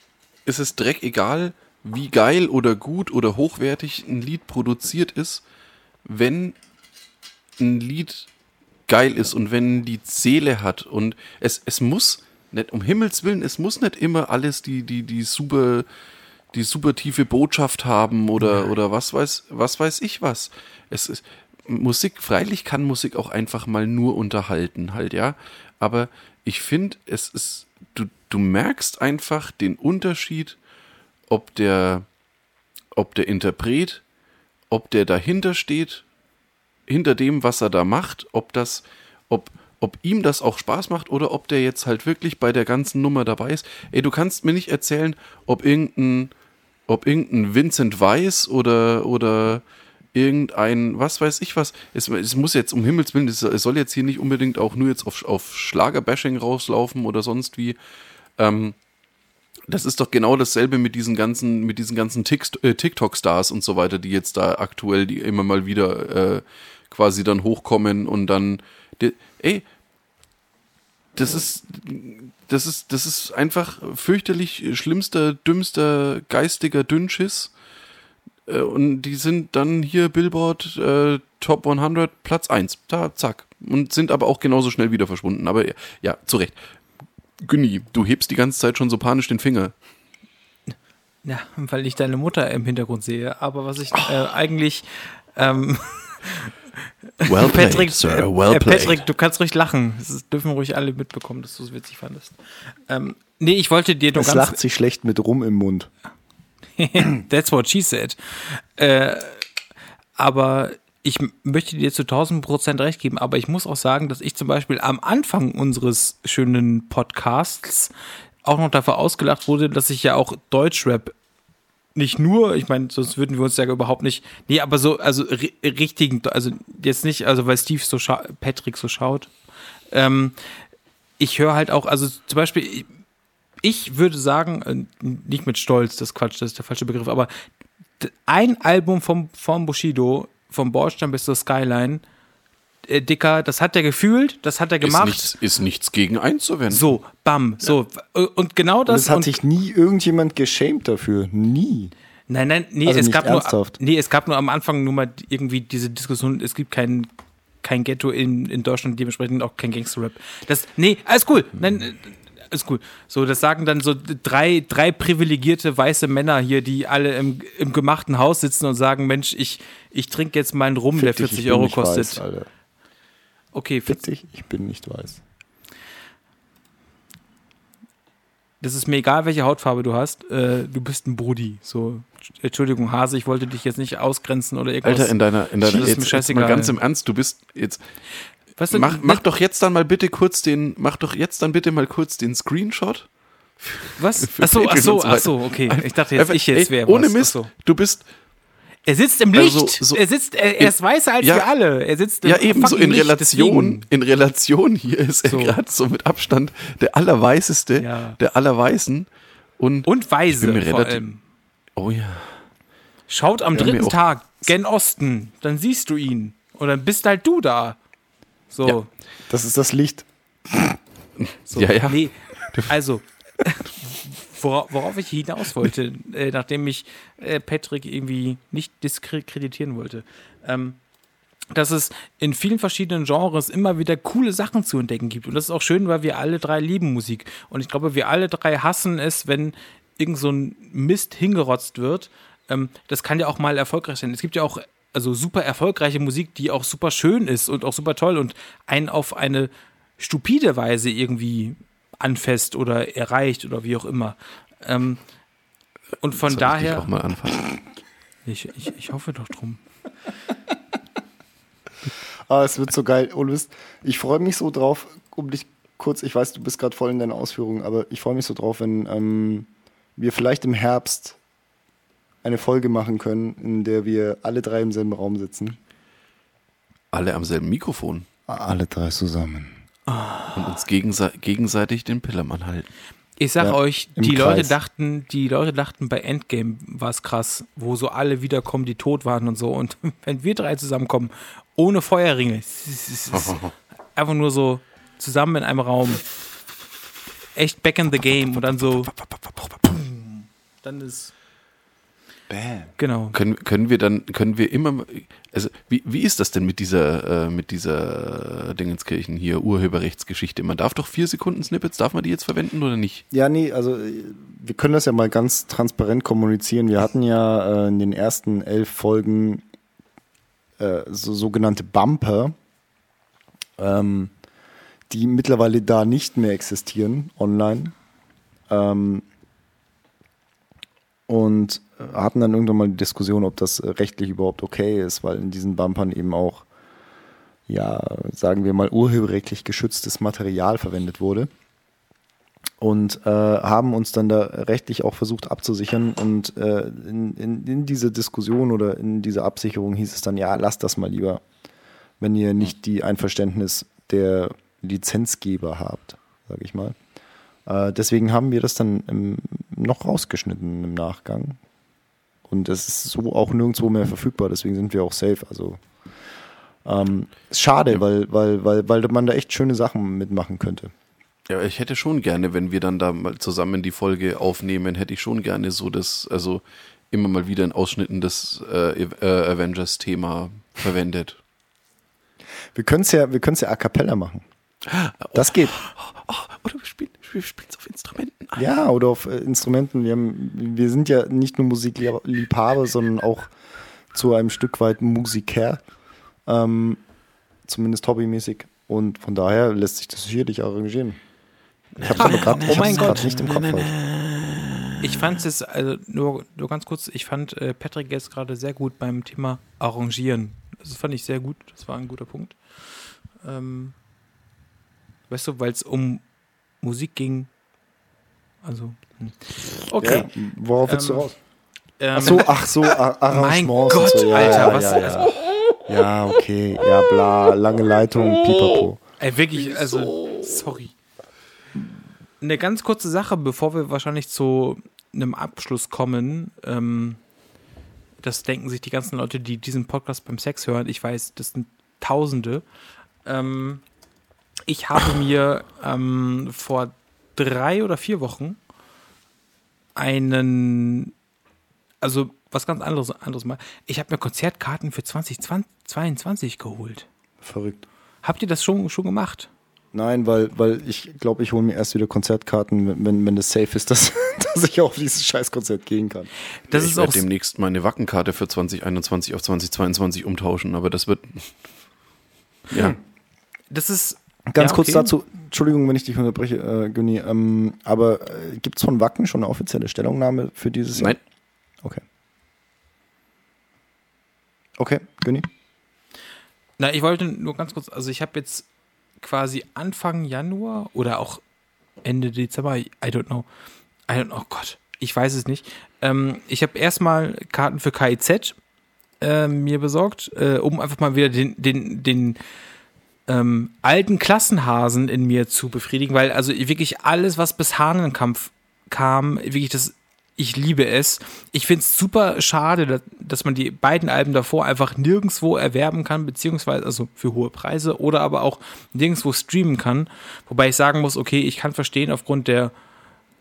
ist es Dreck egal, wie geil oder gut oder hochwertig ein Lied produziert ist, wenn ein Lied geil ist und wenn die Seele hat und es, es muss nicht, um Himmels Willen, es muss nicht immer alles die, die, die super, die super tiefe Botschaft haben oder, oder was weiß, was weiß ich was. Es ist, Musik, freilich kann Musik auch einfach mal nur unterhalten, halt, ja. Aber ich finde, es ist, du, du merkst einfach den Unterschied, ob der, ob der Interpret, ob der dahinter steht hinter dem, was er da macht, ob das, ob, ob ihm das auch Spaß macht oder ob der jetzt halt wirklich bei der ganzen Nummer dabei ist. Ey, du kannst mir nicht erzählen, ob irgendein, ob irgendein Vincent Weiss oder, oder irgendein, was weiß ich was, es, es muss jetzt um Himmels Willen, es soll jetzt hier nicht unbedingt auch nur jetzt auf, auf Schlagerbashing rauslaufen oder sonst wie. Ähm, das ist doch genau dasselbe mit diesen ganzen, mit diesen ganzen äh, TikTok-Stars und so weiter, die jetzt da aktuell, die immer mal wieder äh, quasi dann hochkommen und dann, die, ey, das ist, das ist, das ist einfach fürchterlich schlimmster, dümmster, geistiger Dünnschiss. Äh, und die sind dann hier Billboard äh, Top 100 Platz 1. Da, zack. Und sind aber auch genauso schnell wieder verschwunden. Aber ja, zu Recht. Günni, du hebst die ganze Zeit schon so panisch den Finger. Ja, weil ich deine Mutter im Hintergrund sehe. Aber was ich äh, eigentlich. Ähm, well played, Patrick, Sir, äh, well äh, Patrick, du kannst ruhig lachen. Das dürfen ruhig alle mitbekommen, dass du es witzig fandest. Ähm, nee, ich wollte dir nur es ganz. lacht sich schlecht mit Rum im Mund. That's what she said. Äh, aber ich möchte dir zu 1000 Prozent recht geben, aber ich muss auch sagen, dass ich zum Beispiel am Anfang unseres schönen Podcasts auch noch dafür ausgelacht wurde, dass ich ja auch Deutschrap nicht nur, ich meine, sonst würden wir uns ja überhaupt nicht, nee, aber so, also richtigen, also jetzt nicht, also weil Steve so Patrick so schaut. Ähm, ich höre halt auch, also zum Beispiel, ich, würde sagen, äh, nicht mit Stolz, das Quatsch, das ist der falsche Begriff, aber ein Album vom, vom Bushido vom Bordstein bis zur Skyline, äh, Dicker, das hat er gefühlt, das hat er gemacht. Ist nichts, ist nichts gegen einzuwenden. So, bam, so. Ja. Und genau das. Und es hat sich nie irgendjemand geschämt dafür. Nie. Nein, nein, nee, also es gab ernsthaft. nur, nee, es gab nur am Anfang nur mal irgendwie diese Diskussion, es gibt kein, kein Ghetto in, in Deutschland, dementsprechend auch kein Gangster-Rap. Das, nee, alles cool. Nein, ist cool. So, das sagen dann so drei, drei privilegierte weiße Männer hier, die alle im, im gemachten Haus sitzen und sagen: Mensch, ich, ich trinke jetzt meinen Rum, Fick der 40 dich, Euro kostet. Weiß, Alter. Okay, 40. Ich bin nicht weiß. Das ist mir egal, welche Hautfarbe du hast. Äh, du bist ein Brudi. So, Entschuldigung, Hase, ich wollte dich jetzt nicht ausgrenzen oder irgendwas. Alter, in deiner, in deiner, jetzt, jetzt mal ganz im Ernst, du bist jetzt, Weißt du, Mach, mach doch jetzt dann mal bitte kurz den, mach doch jetzt dann bitte mal kurz den Screenshot. was? für Ach so, ach Patreon so, und so ach weiter. so, okay. Ich dachte jetzt, ich jetzt wäre Ohne. Mist, so. du bist, Er sitzt im Licht. Also, so- er sitzt, er, er ist weißer als Ja. wir alle. Er sitzt im ja eben so in Licht, Relation, deswegen. in Relation hier ist er So. gerade so mit Abstand der allerweißeste, Ja. der allerweißen und, Und weise vor allem. oh ja. Schaut am dritten. Tag gen Osten, dann siehst du ihn. Und dann bist halt du da. So. Ja. Das ist das Licht. so. Ja, ja. Nee, also, wora- worauf ich hinaus wollte, äh, nachdem ich äh, Patrick irgendwie nicht diskreditieren wollte, ähm, dass es in vielen verschiedenen Genres immer wieder coole Sachen zu entdecken gibt. Und das ist auch schön, weil wir alle drei lieben Musik. Und ich glaube, wir alle drei hassen es, wenn irgend so ein Mist hingerotzt wird. Ähm, das kann ja auch mal erfolgreich sein. Es gibt ja auch also super erfolgreiche Musik, die auch super schön ist und auch super toll und einen auf eine stupide Weise irgendwie anfasst oder erreicht oder wie auch immer. Ähm, und von Soll ich daher, auch mal anfangen. ich, ich, ich hoffe doch drum. Ah, es wird so geil. Ohne Mist. Ich freue mich so drauf, um dich kurz, ich weiß, du bist gerade voll in deinen Ausführungen, aber ich freue mich so drauf, wenn ähm, wir vielleicht im Herbst eine Folge machen können, in der wir alle drei im selben Raum sitzen. Alle am selben Mikrofon Alle drei zusammen. und uns gegense gegenseitig den Pillermann halten. Ich sag Ja, euch, die Kreis. Leute dachten, die Leute dachten bei Endgame war es krass, wo so alle wiederkommen, die tot waren und so. Und wenn wir drei zusammenkommen, ohne Feuerringe, einfach nur so zusammen in einem Raum, echt back in the game und dann so, dann ist, Bam. genau. Können, können wir dann, können wir immer, also wie, wie ist das denn mit dieser, äh, mit dieser Dingenskirchen hier, Urheberrechtsgeschichte? Man darf doch vier Sekunden Snippets, darf man die jetzt verwenden oder nicht? Ja, nee, also äh, wir können das ja mal ganz transparent kommunizieren. Wir hatten ja äh, in den ersten elf Folgen äh, so sogenannte Bumper, ähm, die mittlerweile da nicht mehr existieren online. Ähm, und hatten dann irgendwann mal die Diskussion, ob das rechtlich überhaupt okay ist, weil in diesen Bumpern eben auch, ja, sagen wir mal, urheberrechtlich geschütztes Material verwendet wurde und äh, haben uns dann da rechtlich auch versucht abzusichern. Und äh, in, in, in diese Diskussion oder in dieser Absicherung hieß es dann, ja, lasst das mal lieber, wenn ihr nicht die Einverständnis der Lizenzgeber habt, sage ich mal. Äh, deswegen haben wir das dann im, noch rausgeschnitten im Nachgang. Und es ist so auch nirgendwo mehr verfügbar, deswegen sind wir auch safe. Also ähm, schade, weil, weil, weil, weil man da echt schöne Sachen mitmachen könnte. Ja, ich hätte schon gerne, wenn wir dann da mal zusammen die Folge aufnehmen, hätte ich schon gerne so das, also immer mal wieder in Ausschnitten das äh, äh, Avengers-Thema verwendet. Wir können es ja, wir ja a cappella machen. Das geht. Oh, oder wir spielen wir spielen's auf Instrumenten ein. Ja, oder auf äh, Instrumenten. Wir, haben, wir sind ja nicht nur Musikliebhaber, sondern auch zu einem Stück weit Musiker. Ähm, zumindest hobbymäßig. Und von daher lässt sich das sicherlich arrangieren. Ich habe es aber gerade Oh mein Gott. nicht im Kopf. Halt. Ich fand es, also nur, nur ganz kurz, ich fand äh, Patrick jetzt gerade sehr gut beim Thema Arrangieren. Das fand ich sehr gut, das war ein guter Punkt. Ähm, weißt du, weil es um Musik ging. Also, hm. okay. Ja, worauf willst du Ähm, raus? Ähm, Ach so, ach so, Ar Arrangements. Gott, und so. ja, Alter, ja, was- Ja, ja. ja, okay. Ja, bla, lange Leitung, pipapo. Ey, wirklich, also, sorry. Eine ganz kurze Sache, bevor wir wahrscheinlich zu einem Abschluss kommen. Ähm, das denken sich die ganzen Leute, die diesen Podcast beim Sex hören. Ich weiß, das sind Tausende. Ähm, ich habe mir ähm, vor drei oder vier Wochen einen, also was ganz anderes, anderes mal. Ich habe mir Konzertkarten für 2022 geholt. Verrückt. Habt ihr das schon, schon gemacht? Nein, weil, weil ich glaube, ich hole mir erst wieder Konzertkarten, wenn- wenn, wenn das safe ist, dass, dass ich auf dieses Scheißkonzert gehen kann. Das ich ist werde auch demnächst meine Wackenkarte für 2021 auf 2022 umtauschen, aber das wird. Ja, das ist Ganz Ja, kurz okay. dazu, Entschuldigung, wenn ich dich unterbreche, äh, Günni, ähm, aber äh, gibt es von Wacken schon eine offizielle Stellungnahme für dieses Jahr? Nein, Okay. Okay, Günni? Na, ich wollte nur ganz kurz, also ich habe jetzt quasi Anfang Januar oder auch Ende Dezember, I don't know, I don't know, oh Gott, ich weiß es nicht. Ähm, ich habe erstmal Karten für KIZ äh, mir besorgt, äh, um einfach mal wieder den, den, den ähm, alten Klassenhasen in mir zu befriedigen, weil also wirklich alles, was bis Hahnenkampf kam, wirklich das, ich liebe es. Ich finde es super schade, dass, man die beiden Alben davor einfach nirgendwo erwerben kann, beziehungsweise also für hohe Preise oder aber auch nirgendwo streamen kann. Wobei ich sagen muss, okay, ich kann verstehen aufgrund der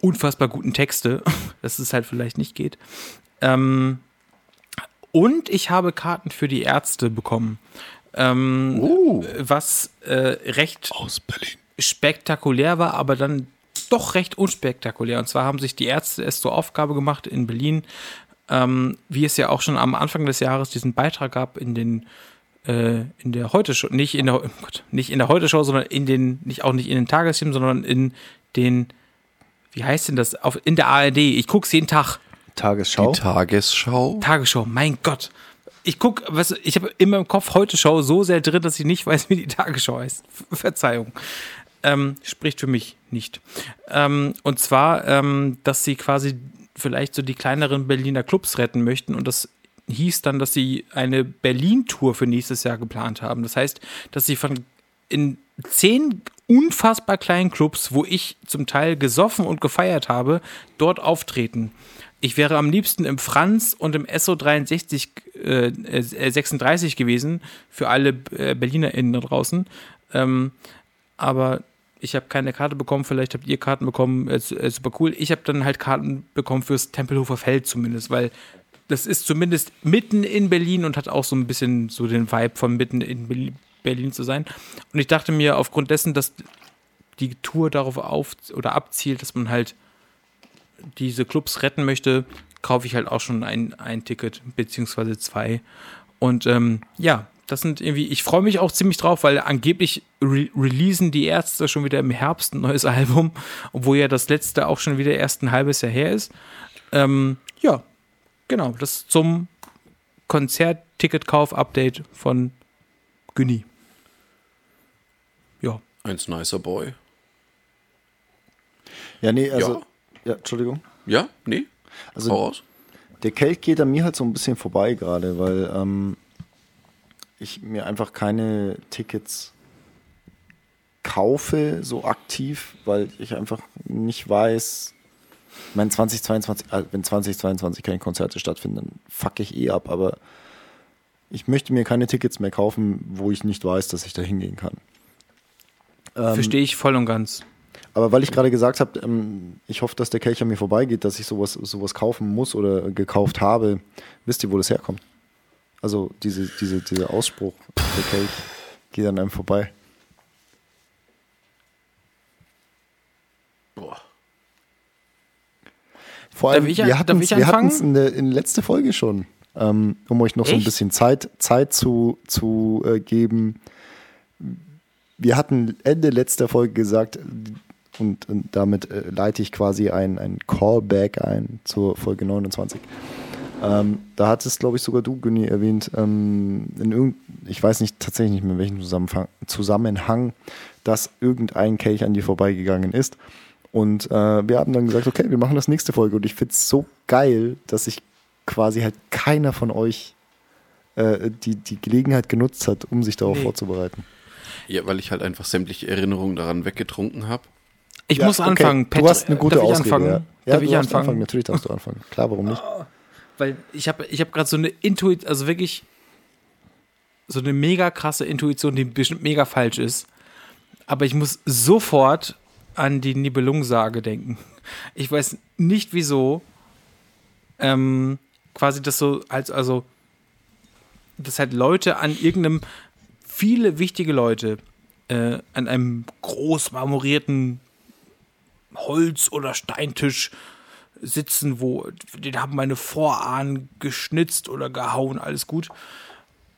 unfassbar guten Texte, dass es halt vielleicht nicht geht. Ähm, und ich habe Karten für die Ärzte bekommen. Ähm, Uh. was äh, recht aus Berlin. spektakulär war, aber dann doch recht unspektakulär. Und zwar haben sich die Ärzte es zur Aufgabe gemacht in Berlin, ähm, wie es ja auch schon am Anfang des Jahres diesen Beitrag gab in den äh, in der heute Show, nicht in der oh Gott, nicht in der heute Show, sondern in den nicht auch nicht in den Tagesthemen, sondern in den wie heißt denn das auf in der ARD. Ich guck's jeden Tag. Tagesschau. Die Tagesschau. Tagesschau, mein Gott. Ich guck, was, ich habe immer im Kopf heute Show so sehr drin, dass ich nicht weiß, wie die Tagesschau heißt. Ver- Verzeihung. Ähm, spricht für mich nicht. Ähm, und zwar, ähm, dass sie quasi vielleicht so die kleineren Berliner Clubs retten möchten und das hieß dann, dass sie eine Berlin-Tour für nächstes Jahr geplant haben. Das heißt, dass sie von in zehn unfassbar kleinen Clubs, wo ich zum Teil gesoffen und gefeiert habe, dort auftreten. Ich wäre am liebsten im Franz und im SO 63 äh, äh, 36 gewesen, für alle äh, BerlinerInnen da draußen. Ähm, aber ich habe keine Karte bekommen, vielleicht habt ihr Karten bekommen, äh, su- äh, super cool. Ich habe dann halt Karten bekommen fürs Tempelhofer Feld zumindest, weil das ist zumindest mitten in Berlin und hat auch so ein bisschen so den Vibe von mitten in Berlin zu sein. Und ich dachte mir, aufgrund dessen, dass die Tour darauf auf oder abzielt, dass man halt diese Clubs retten möchte, kaufe ich halt auch schon ein, ein Ticket, beziehungsweise zwei. Und ähm, ja, das sind irgendwie, ich freue mich auch ziemlich drauf, weil angeblich re releasen die Ärzte schon wieder im Herbst ein neues Album, obwohl ja das letzte auch schon wieder erst ein halbes Jahr her ist. Ähm, ja, genau, das zum Konzertticketkauf-Update von Günni. Ja. Eins nicer Boy. Ja, nee, also. Ja, Entschuldigung. Ja? Nee? Also Hau raus. der Kelch geht an mir halt so ein bisschen vorbei gerade, weil ähm, ich mir einfach keine Tickets kaufe so aktiv, weil ich einfach nicht weiß, ich meine 2022, äh, wenn 2022 keine Konzerte stattfinden, dann fuck ich eh ab, aber ich möchte mir keine Tickets mehr kaufen, wo ich nicht weiß, dass ich da hingehen kann. Verstehe ich voll und ganz. Aber weil ich gerade gesagt habe, ähm, ich hoffe, dass der Kelch an mir vorbeigeht, dass ich sowas, sowas kaufen muss oder gekauft habe, wisst ihr, wo das herkommt? Also diese, diese, dieser Ausspruch, der Kelch geht an einem vorbei. Boah. Vor allem, darf hatten ich wir anfangen? hatten's in der in letzter Folge schon, ähm, um euch noch so ein Echt? bisschen Zeit, Zeit zu, zu äh, geben. Wir hatten Ende letzter Folge gesagt, und, und damit äh, leite ich quasi ein, ein Callback ein zur Folge 29. Ähm, da hattest, glaube ich, sogar du, Günni, erwähnt, ähm, in irgend, ich weiß nicht tatsächlich nicht mehr in welchem Zusammenhang, Zusammenhang, dass irgendein Kelch an dir vorbeigegangen ist. Und äh, wir haben dann gesagt, okay, wir machen das nächste Folge. Und ich finde es so geil, dass sich quasi halt keiner von euch äh, die, die Gelegenheit genutzt hat, um sich darauf Nee. vorzubereiten. Ja, weil ich halt einfach sämtliche Erinnerungen daran weggetrunken habe. Ich Ja, muss okay. anfangen. Du hast eine gute darf ich Ausrede. anfangen? Ja, darf ich anfangen? anfangen. Natürlich darfst du anfangen. Klar, warum nicht? Weil ich habe ich hab gerade so eine Intuition, also wirklich so eine mega krasse Intuition, die bestimmt mega falsch ist. Aber ich muss sofort an die Nibelungensage denken. Ich weiß nicht wieso. Ähm, quasi das so, als, also, dass halt Leute an irgendeinem, viele wichtige Leute äh, an einem groß marmorierten Holz- oder Steintisch sitzen, wo den haben meine Vorahnen geschnitzt oder gehauen, alles gut.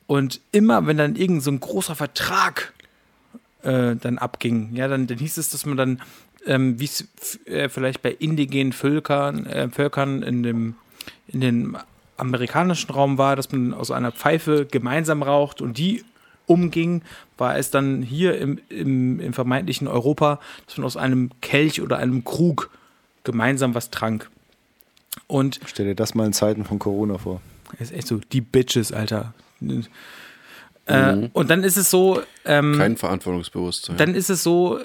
Und immer, wenn dann irgend so ein großer Vertrag äh, dann abging. Ja, dann, dann hieß es, dass man dann, ähm, wie es äh, vielleicht bei indigenen Völkern, äh, Völkern in dem, in dem amerikanischen Raum war, dass man aus einer Pfeife gemeinsam raucht und die umging, war es dann hier im, im, im vermeintlichen Europa, dass man aus einem Kelch oder einem Krug gemeinsam was trank. Und Stell dir das mal in Zeiten von Corona vor. ist echt so, die Bitches, Alter. Äh, und dann ist es so, ähm, Kein Verantwortungsbewusstsein. dann ist es so,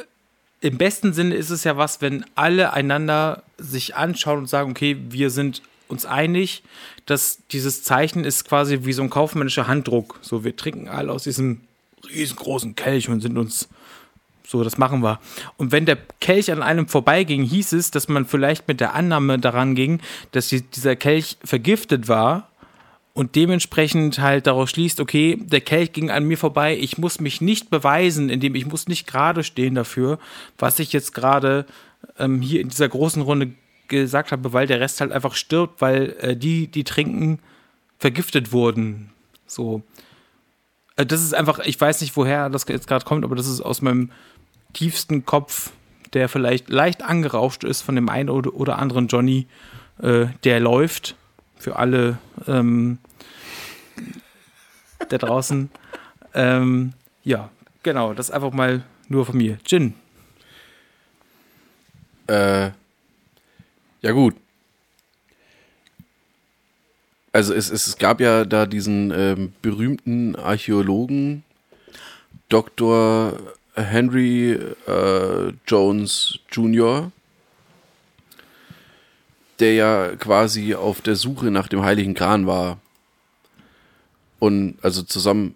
im besten Sinne ist es ja was, wenn alle einander sich anschauen und sagen, okay, wir sind uns einig, dass dieses Zeichen ist quasi wie so ein kaufmännischer Handdruck. So, wir trinken alle aus diesem riesengroßen Kelch und sind uns so, das machen wir. Und wenn der Kelch an einem vorbeiging, hieß es, dass man vielleicht mit der Annahme daran ging, dass die, dieser Kelch vergiftet war und dementsprechend halt daraus schließt, okay, der Kelch ging an mir vorbei, ich muss mich nicht beweisen, indem ich muss nicht gerade stehen dafür, was ich jetzt gerade ähm, hier in dieser großen Runde gesagt habe, weil der Rest halt einfach stirbt, weil äh, die, die trinken, vergiftet wurden. So. Äh, das ist einfach, ich weiß nicht, woher das jetzt gerade kommt, aber das ist aus meinem tiefsten Kopf, der vielleicht leicht angerauscht ist von dem einen oder, oder anderen Johnny, äh, der läuft für alle ähm, da draußen. Ähm, ja, genau, das einfach mal nur von mir. Jin, Äh, ja, gut. Also es, es gab ja da diesen ähm, berühmten Archäologen Dr. Henry äh, Jones Jr., der ja quasi auf der Suche nach dem Heiligen Gral war. Und also zusammen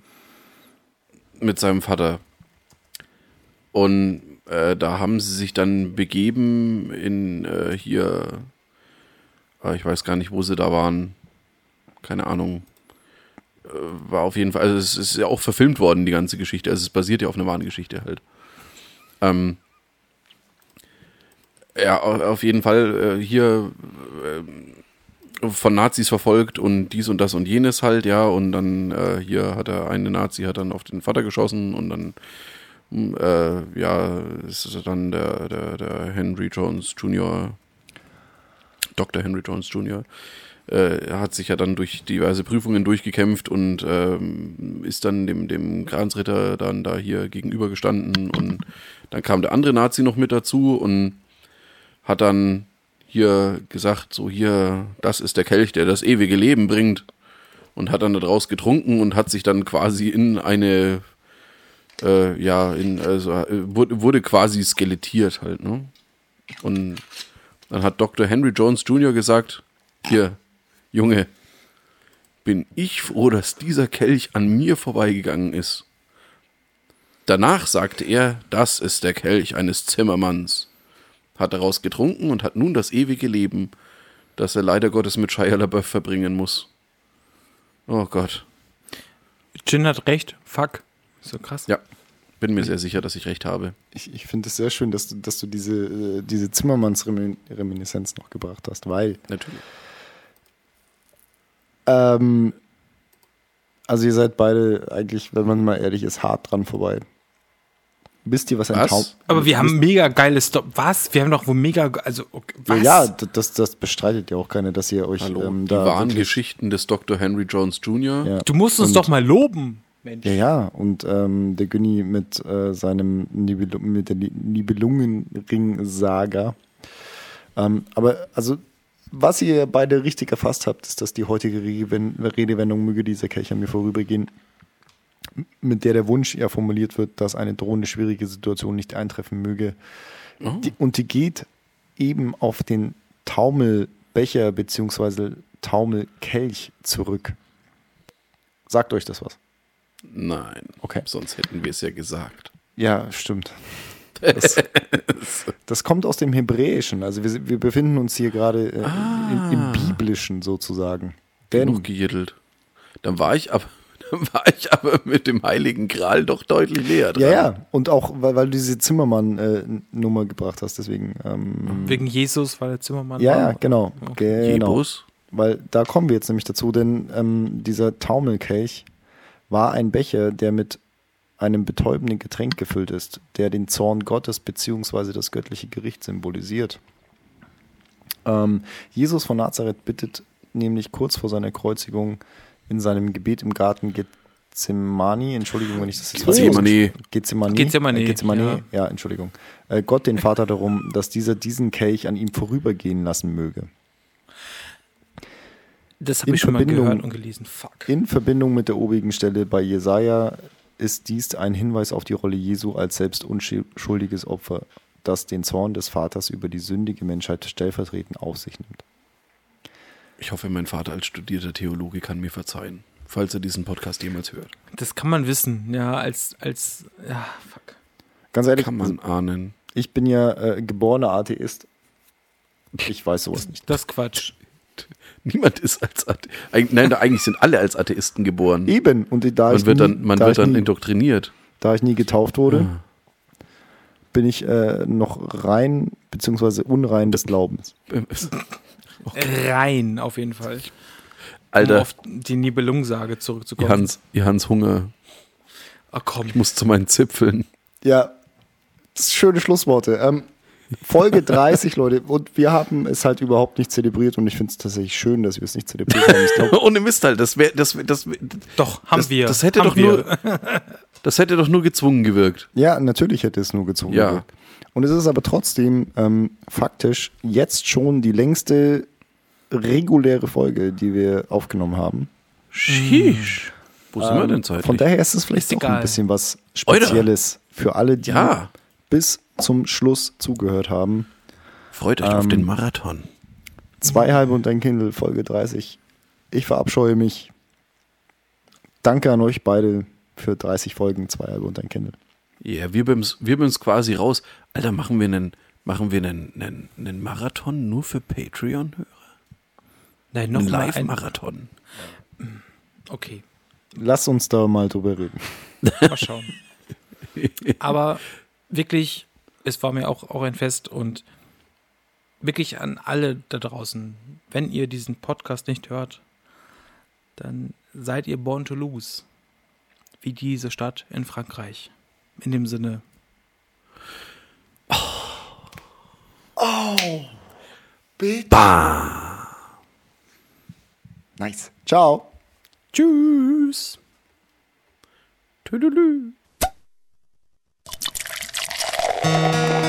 mit seinem Vater. Und äh, da haben sie sich dann begeben in äh, hier, äh, ich weiß gar nicht, wo sie da waren. Keine Ahnung. Äh, war auf jeden Fall, also es ist ja auch verfilmt worden, die ganze Geschichte. Also es basiert ja auf einer wahren Geschichte halt. Ähm, ja, au- auf jeden Fall äh, hier äh, von Nazis verfolgt und dies und das und jenes halt, ja. Und dann hier hat er eine Nazi hat dann auf den Vater geschossen und dann äh, ja, ist dann der, der, der Henry Jones Jr., Dr. Henry Jones Jr., äh, hat sich ja dann durch diverse Prüfungen durchgekämpft und ähm, ist dann dem, dem Gransritter dann da hier gegenübergestanden und dann kam der andere Nazi noch mit dazu und hat dann hier gesagt, so hier, das ist der Kelch, der das ewige Leben bringt und hat dann daraus getrunken und hat sich dann quasi in eine äh, ja, in, also, äh, wurde, quasi skelettiert halt, ne? Und dann hat Dr. Henry Jones Jr. gesagt, hier, Junge, bin ich froh, dass dieser Kelch an mir vorbeigegangen ist. Danach sagte er, das ist der Kelch eines Zimmermanns. Hat daraus getrunken und hat nun das ewige Leben, das er leider Gottes mit Shia LaBeouf verbringen muss. Oh Gott. Jin hat recht, fuck. So krass. Ja, bin mir sehr sicher, dass ich recht habe. Ich, ich finde es sehr schön, dass du, dass du diese, äh, diese Zimmermanns-Reminiszenz noch gebracht hast, weil Natürlich. Ähm, also ihr seid beide eigentlich, wenn man mal ehrlich ist, hart dran vorbei. Wisst ihr, was ein? Taum... Aber wir haben mega geile Stop. Was? Wir haben doch wohl mega. Also, okay, Ja, was? ja, d- das, das bestreitet ja auch keiner, dass ihr euch Hallo, ähm, die da wahren wirklich- Geschichten des Dr. Henry Jones Jr. Ja. Du musst uns Und- doch mal loben. Mensch. Ja, ja, und ähm, der Günni mit äh, seinem Nibelu mit der Ni- Nibelungenring-Saga. Ähm, aber also, was ihr beide richtig erfasst habt, ist, dass die heutige Redewen- Redewendung möge dieser Kelch an mir vorübergehen, mit der der Wunsch ja formuliert wird, dass eine drohende schwierige Situation nicht eintreffen möge. Die, und die geht eben auf den Taumelbecher bzw. Taumelkelch zurück. Sagt euch das was? Nein, Okay. sonst hätten wir es ja gesagt. Ja, stimmt. Das, das kommt aus dem Hebräischen. Also wir, wir befinden uns hier gerade äh, im, im Biblischen sozusagen. Denn, Genug gejiddelt. Dann war ich aber, dann war ich aber mit dem Heiligen Gral doch deutlich näher dran. ja, ja, und auch, weil, weil du diese Zimmermann-Nummer gebracht hast, deswegen. Ähm, Wegen Jesus, weil der Zimmermann ja, war. ja, genau. genau. Jebus? Weil da kommen wir jetzt nämlich dazu, denn ähm, dieser Taumelkelch war ein Becher, der mit einem betäubenden Getränk gefüllt ist, der den Zorn Gottes bzw. das göttliche Gericht symbolisiert. Ähm, Jesus von Nazareth bittet nämlich kurz vor seiner Kreuzigung in seinem Gebet im Garten Gethsemane, Entschuldigung, wenn ich das jetzt Gethsemane. Gethsemane, Gethsemane, äh, Gethsemane ja. Entschuldigung, äh, Gott den Vater darum, dass dieser diesen Kelch an ihm vorübergehen lassen möge. Das habe In ich schon mal Verbindung- gehört und gelesen. Fuck. In Verbindung mit der obigen Stelle bei Jesaja ist dies ein Hinweis auf die Rolle Jesu als selbst unschuldiges Opfer, das den Zorn des Vaters über die sündige Menschheit stellvertretend auf sich nimmt. Ich hoffe, mein Vater als studierter Theologe kann mir verzeihen, falls er diesen Podcast jemals hört. Das kann man wissen, ja, als, als, ja, fuck. Ganz ehrlich, Kann man ahnen. ich bin ja äh, geborener Atheist. Ich weiß sowas nicht. Das ist Quatsch. Niemand ist als Athe Eig Nein, da eigentlich sind alle als Atheisten geboren. Eben, und da, ich, Man wird nie, dann, man da, wird dann nie, indoktriniert. da ich nie getauft wurde, Ah. bin ich äh, noch rein bzw. unrein des Glaubens. Rein, auf jeden Fall. Um Alter, auf die Nibelungensage zurückzukommen. Johans, Johans Hunger. Ach komm. Ich muss zu meinen Zipfeln. Ja, schöne Schlussworte. Ähm, Folge 30, Leute. Und wir haben es halt überhaupt nicht zelebriert und ich finde es tatsächlich schön, dass wir es nicht zelebriert haben. Ich glaube, Ohne Mist halt, das wäre, das, das, Doch, haben das, wir. Das hätte haben doch wir. nur, das hätte doch nur gezwungen gewirkt. ja, natürlich hätte es nur gezogen. Ja. gewirkt. Und es ist aber trotzdem ähm, faktisch jetzt schon die längste reguläre Folge, die wir aufgenommen haben. Sheesh. Wo sind wir Ähm, denn zeitlich? Von daher ist es vielleicht Ist ein egal. bisschen was Spezielles für alle, die Ja. Bis zum Schluss zugehört haben. Freut euch auf ähm, den Marathon. Zwei halbe und ein Kindle, Folge 30. Ich verabscheue mich. Danke an euch beide für 30 Folgen, zwei halbe und ein Kindle. Ja, wir bim's, wir bim's quasi raus. Alter, machen wir einen, machen wir einen, einen, einen Marathon nur für Patreon-Hörer? Nein, noch Einen. Live-Marathon. Okay, Lass uns da mal drüber reden. mal schauen. Aber wirklich, es war mir auch, auch ein Fest und wirklich an alle da draußen, wenn ihr diesen Podcast nicht hört, dann seid ihr born to lose. Wie diese Stadt in Frankreich. In dem Sinne, Nice. Ciao. tschüss. Tüdelü. Música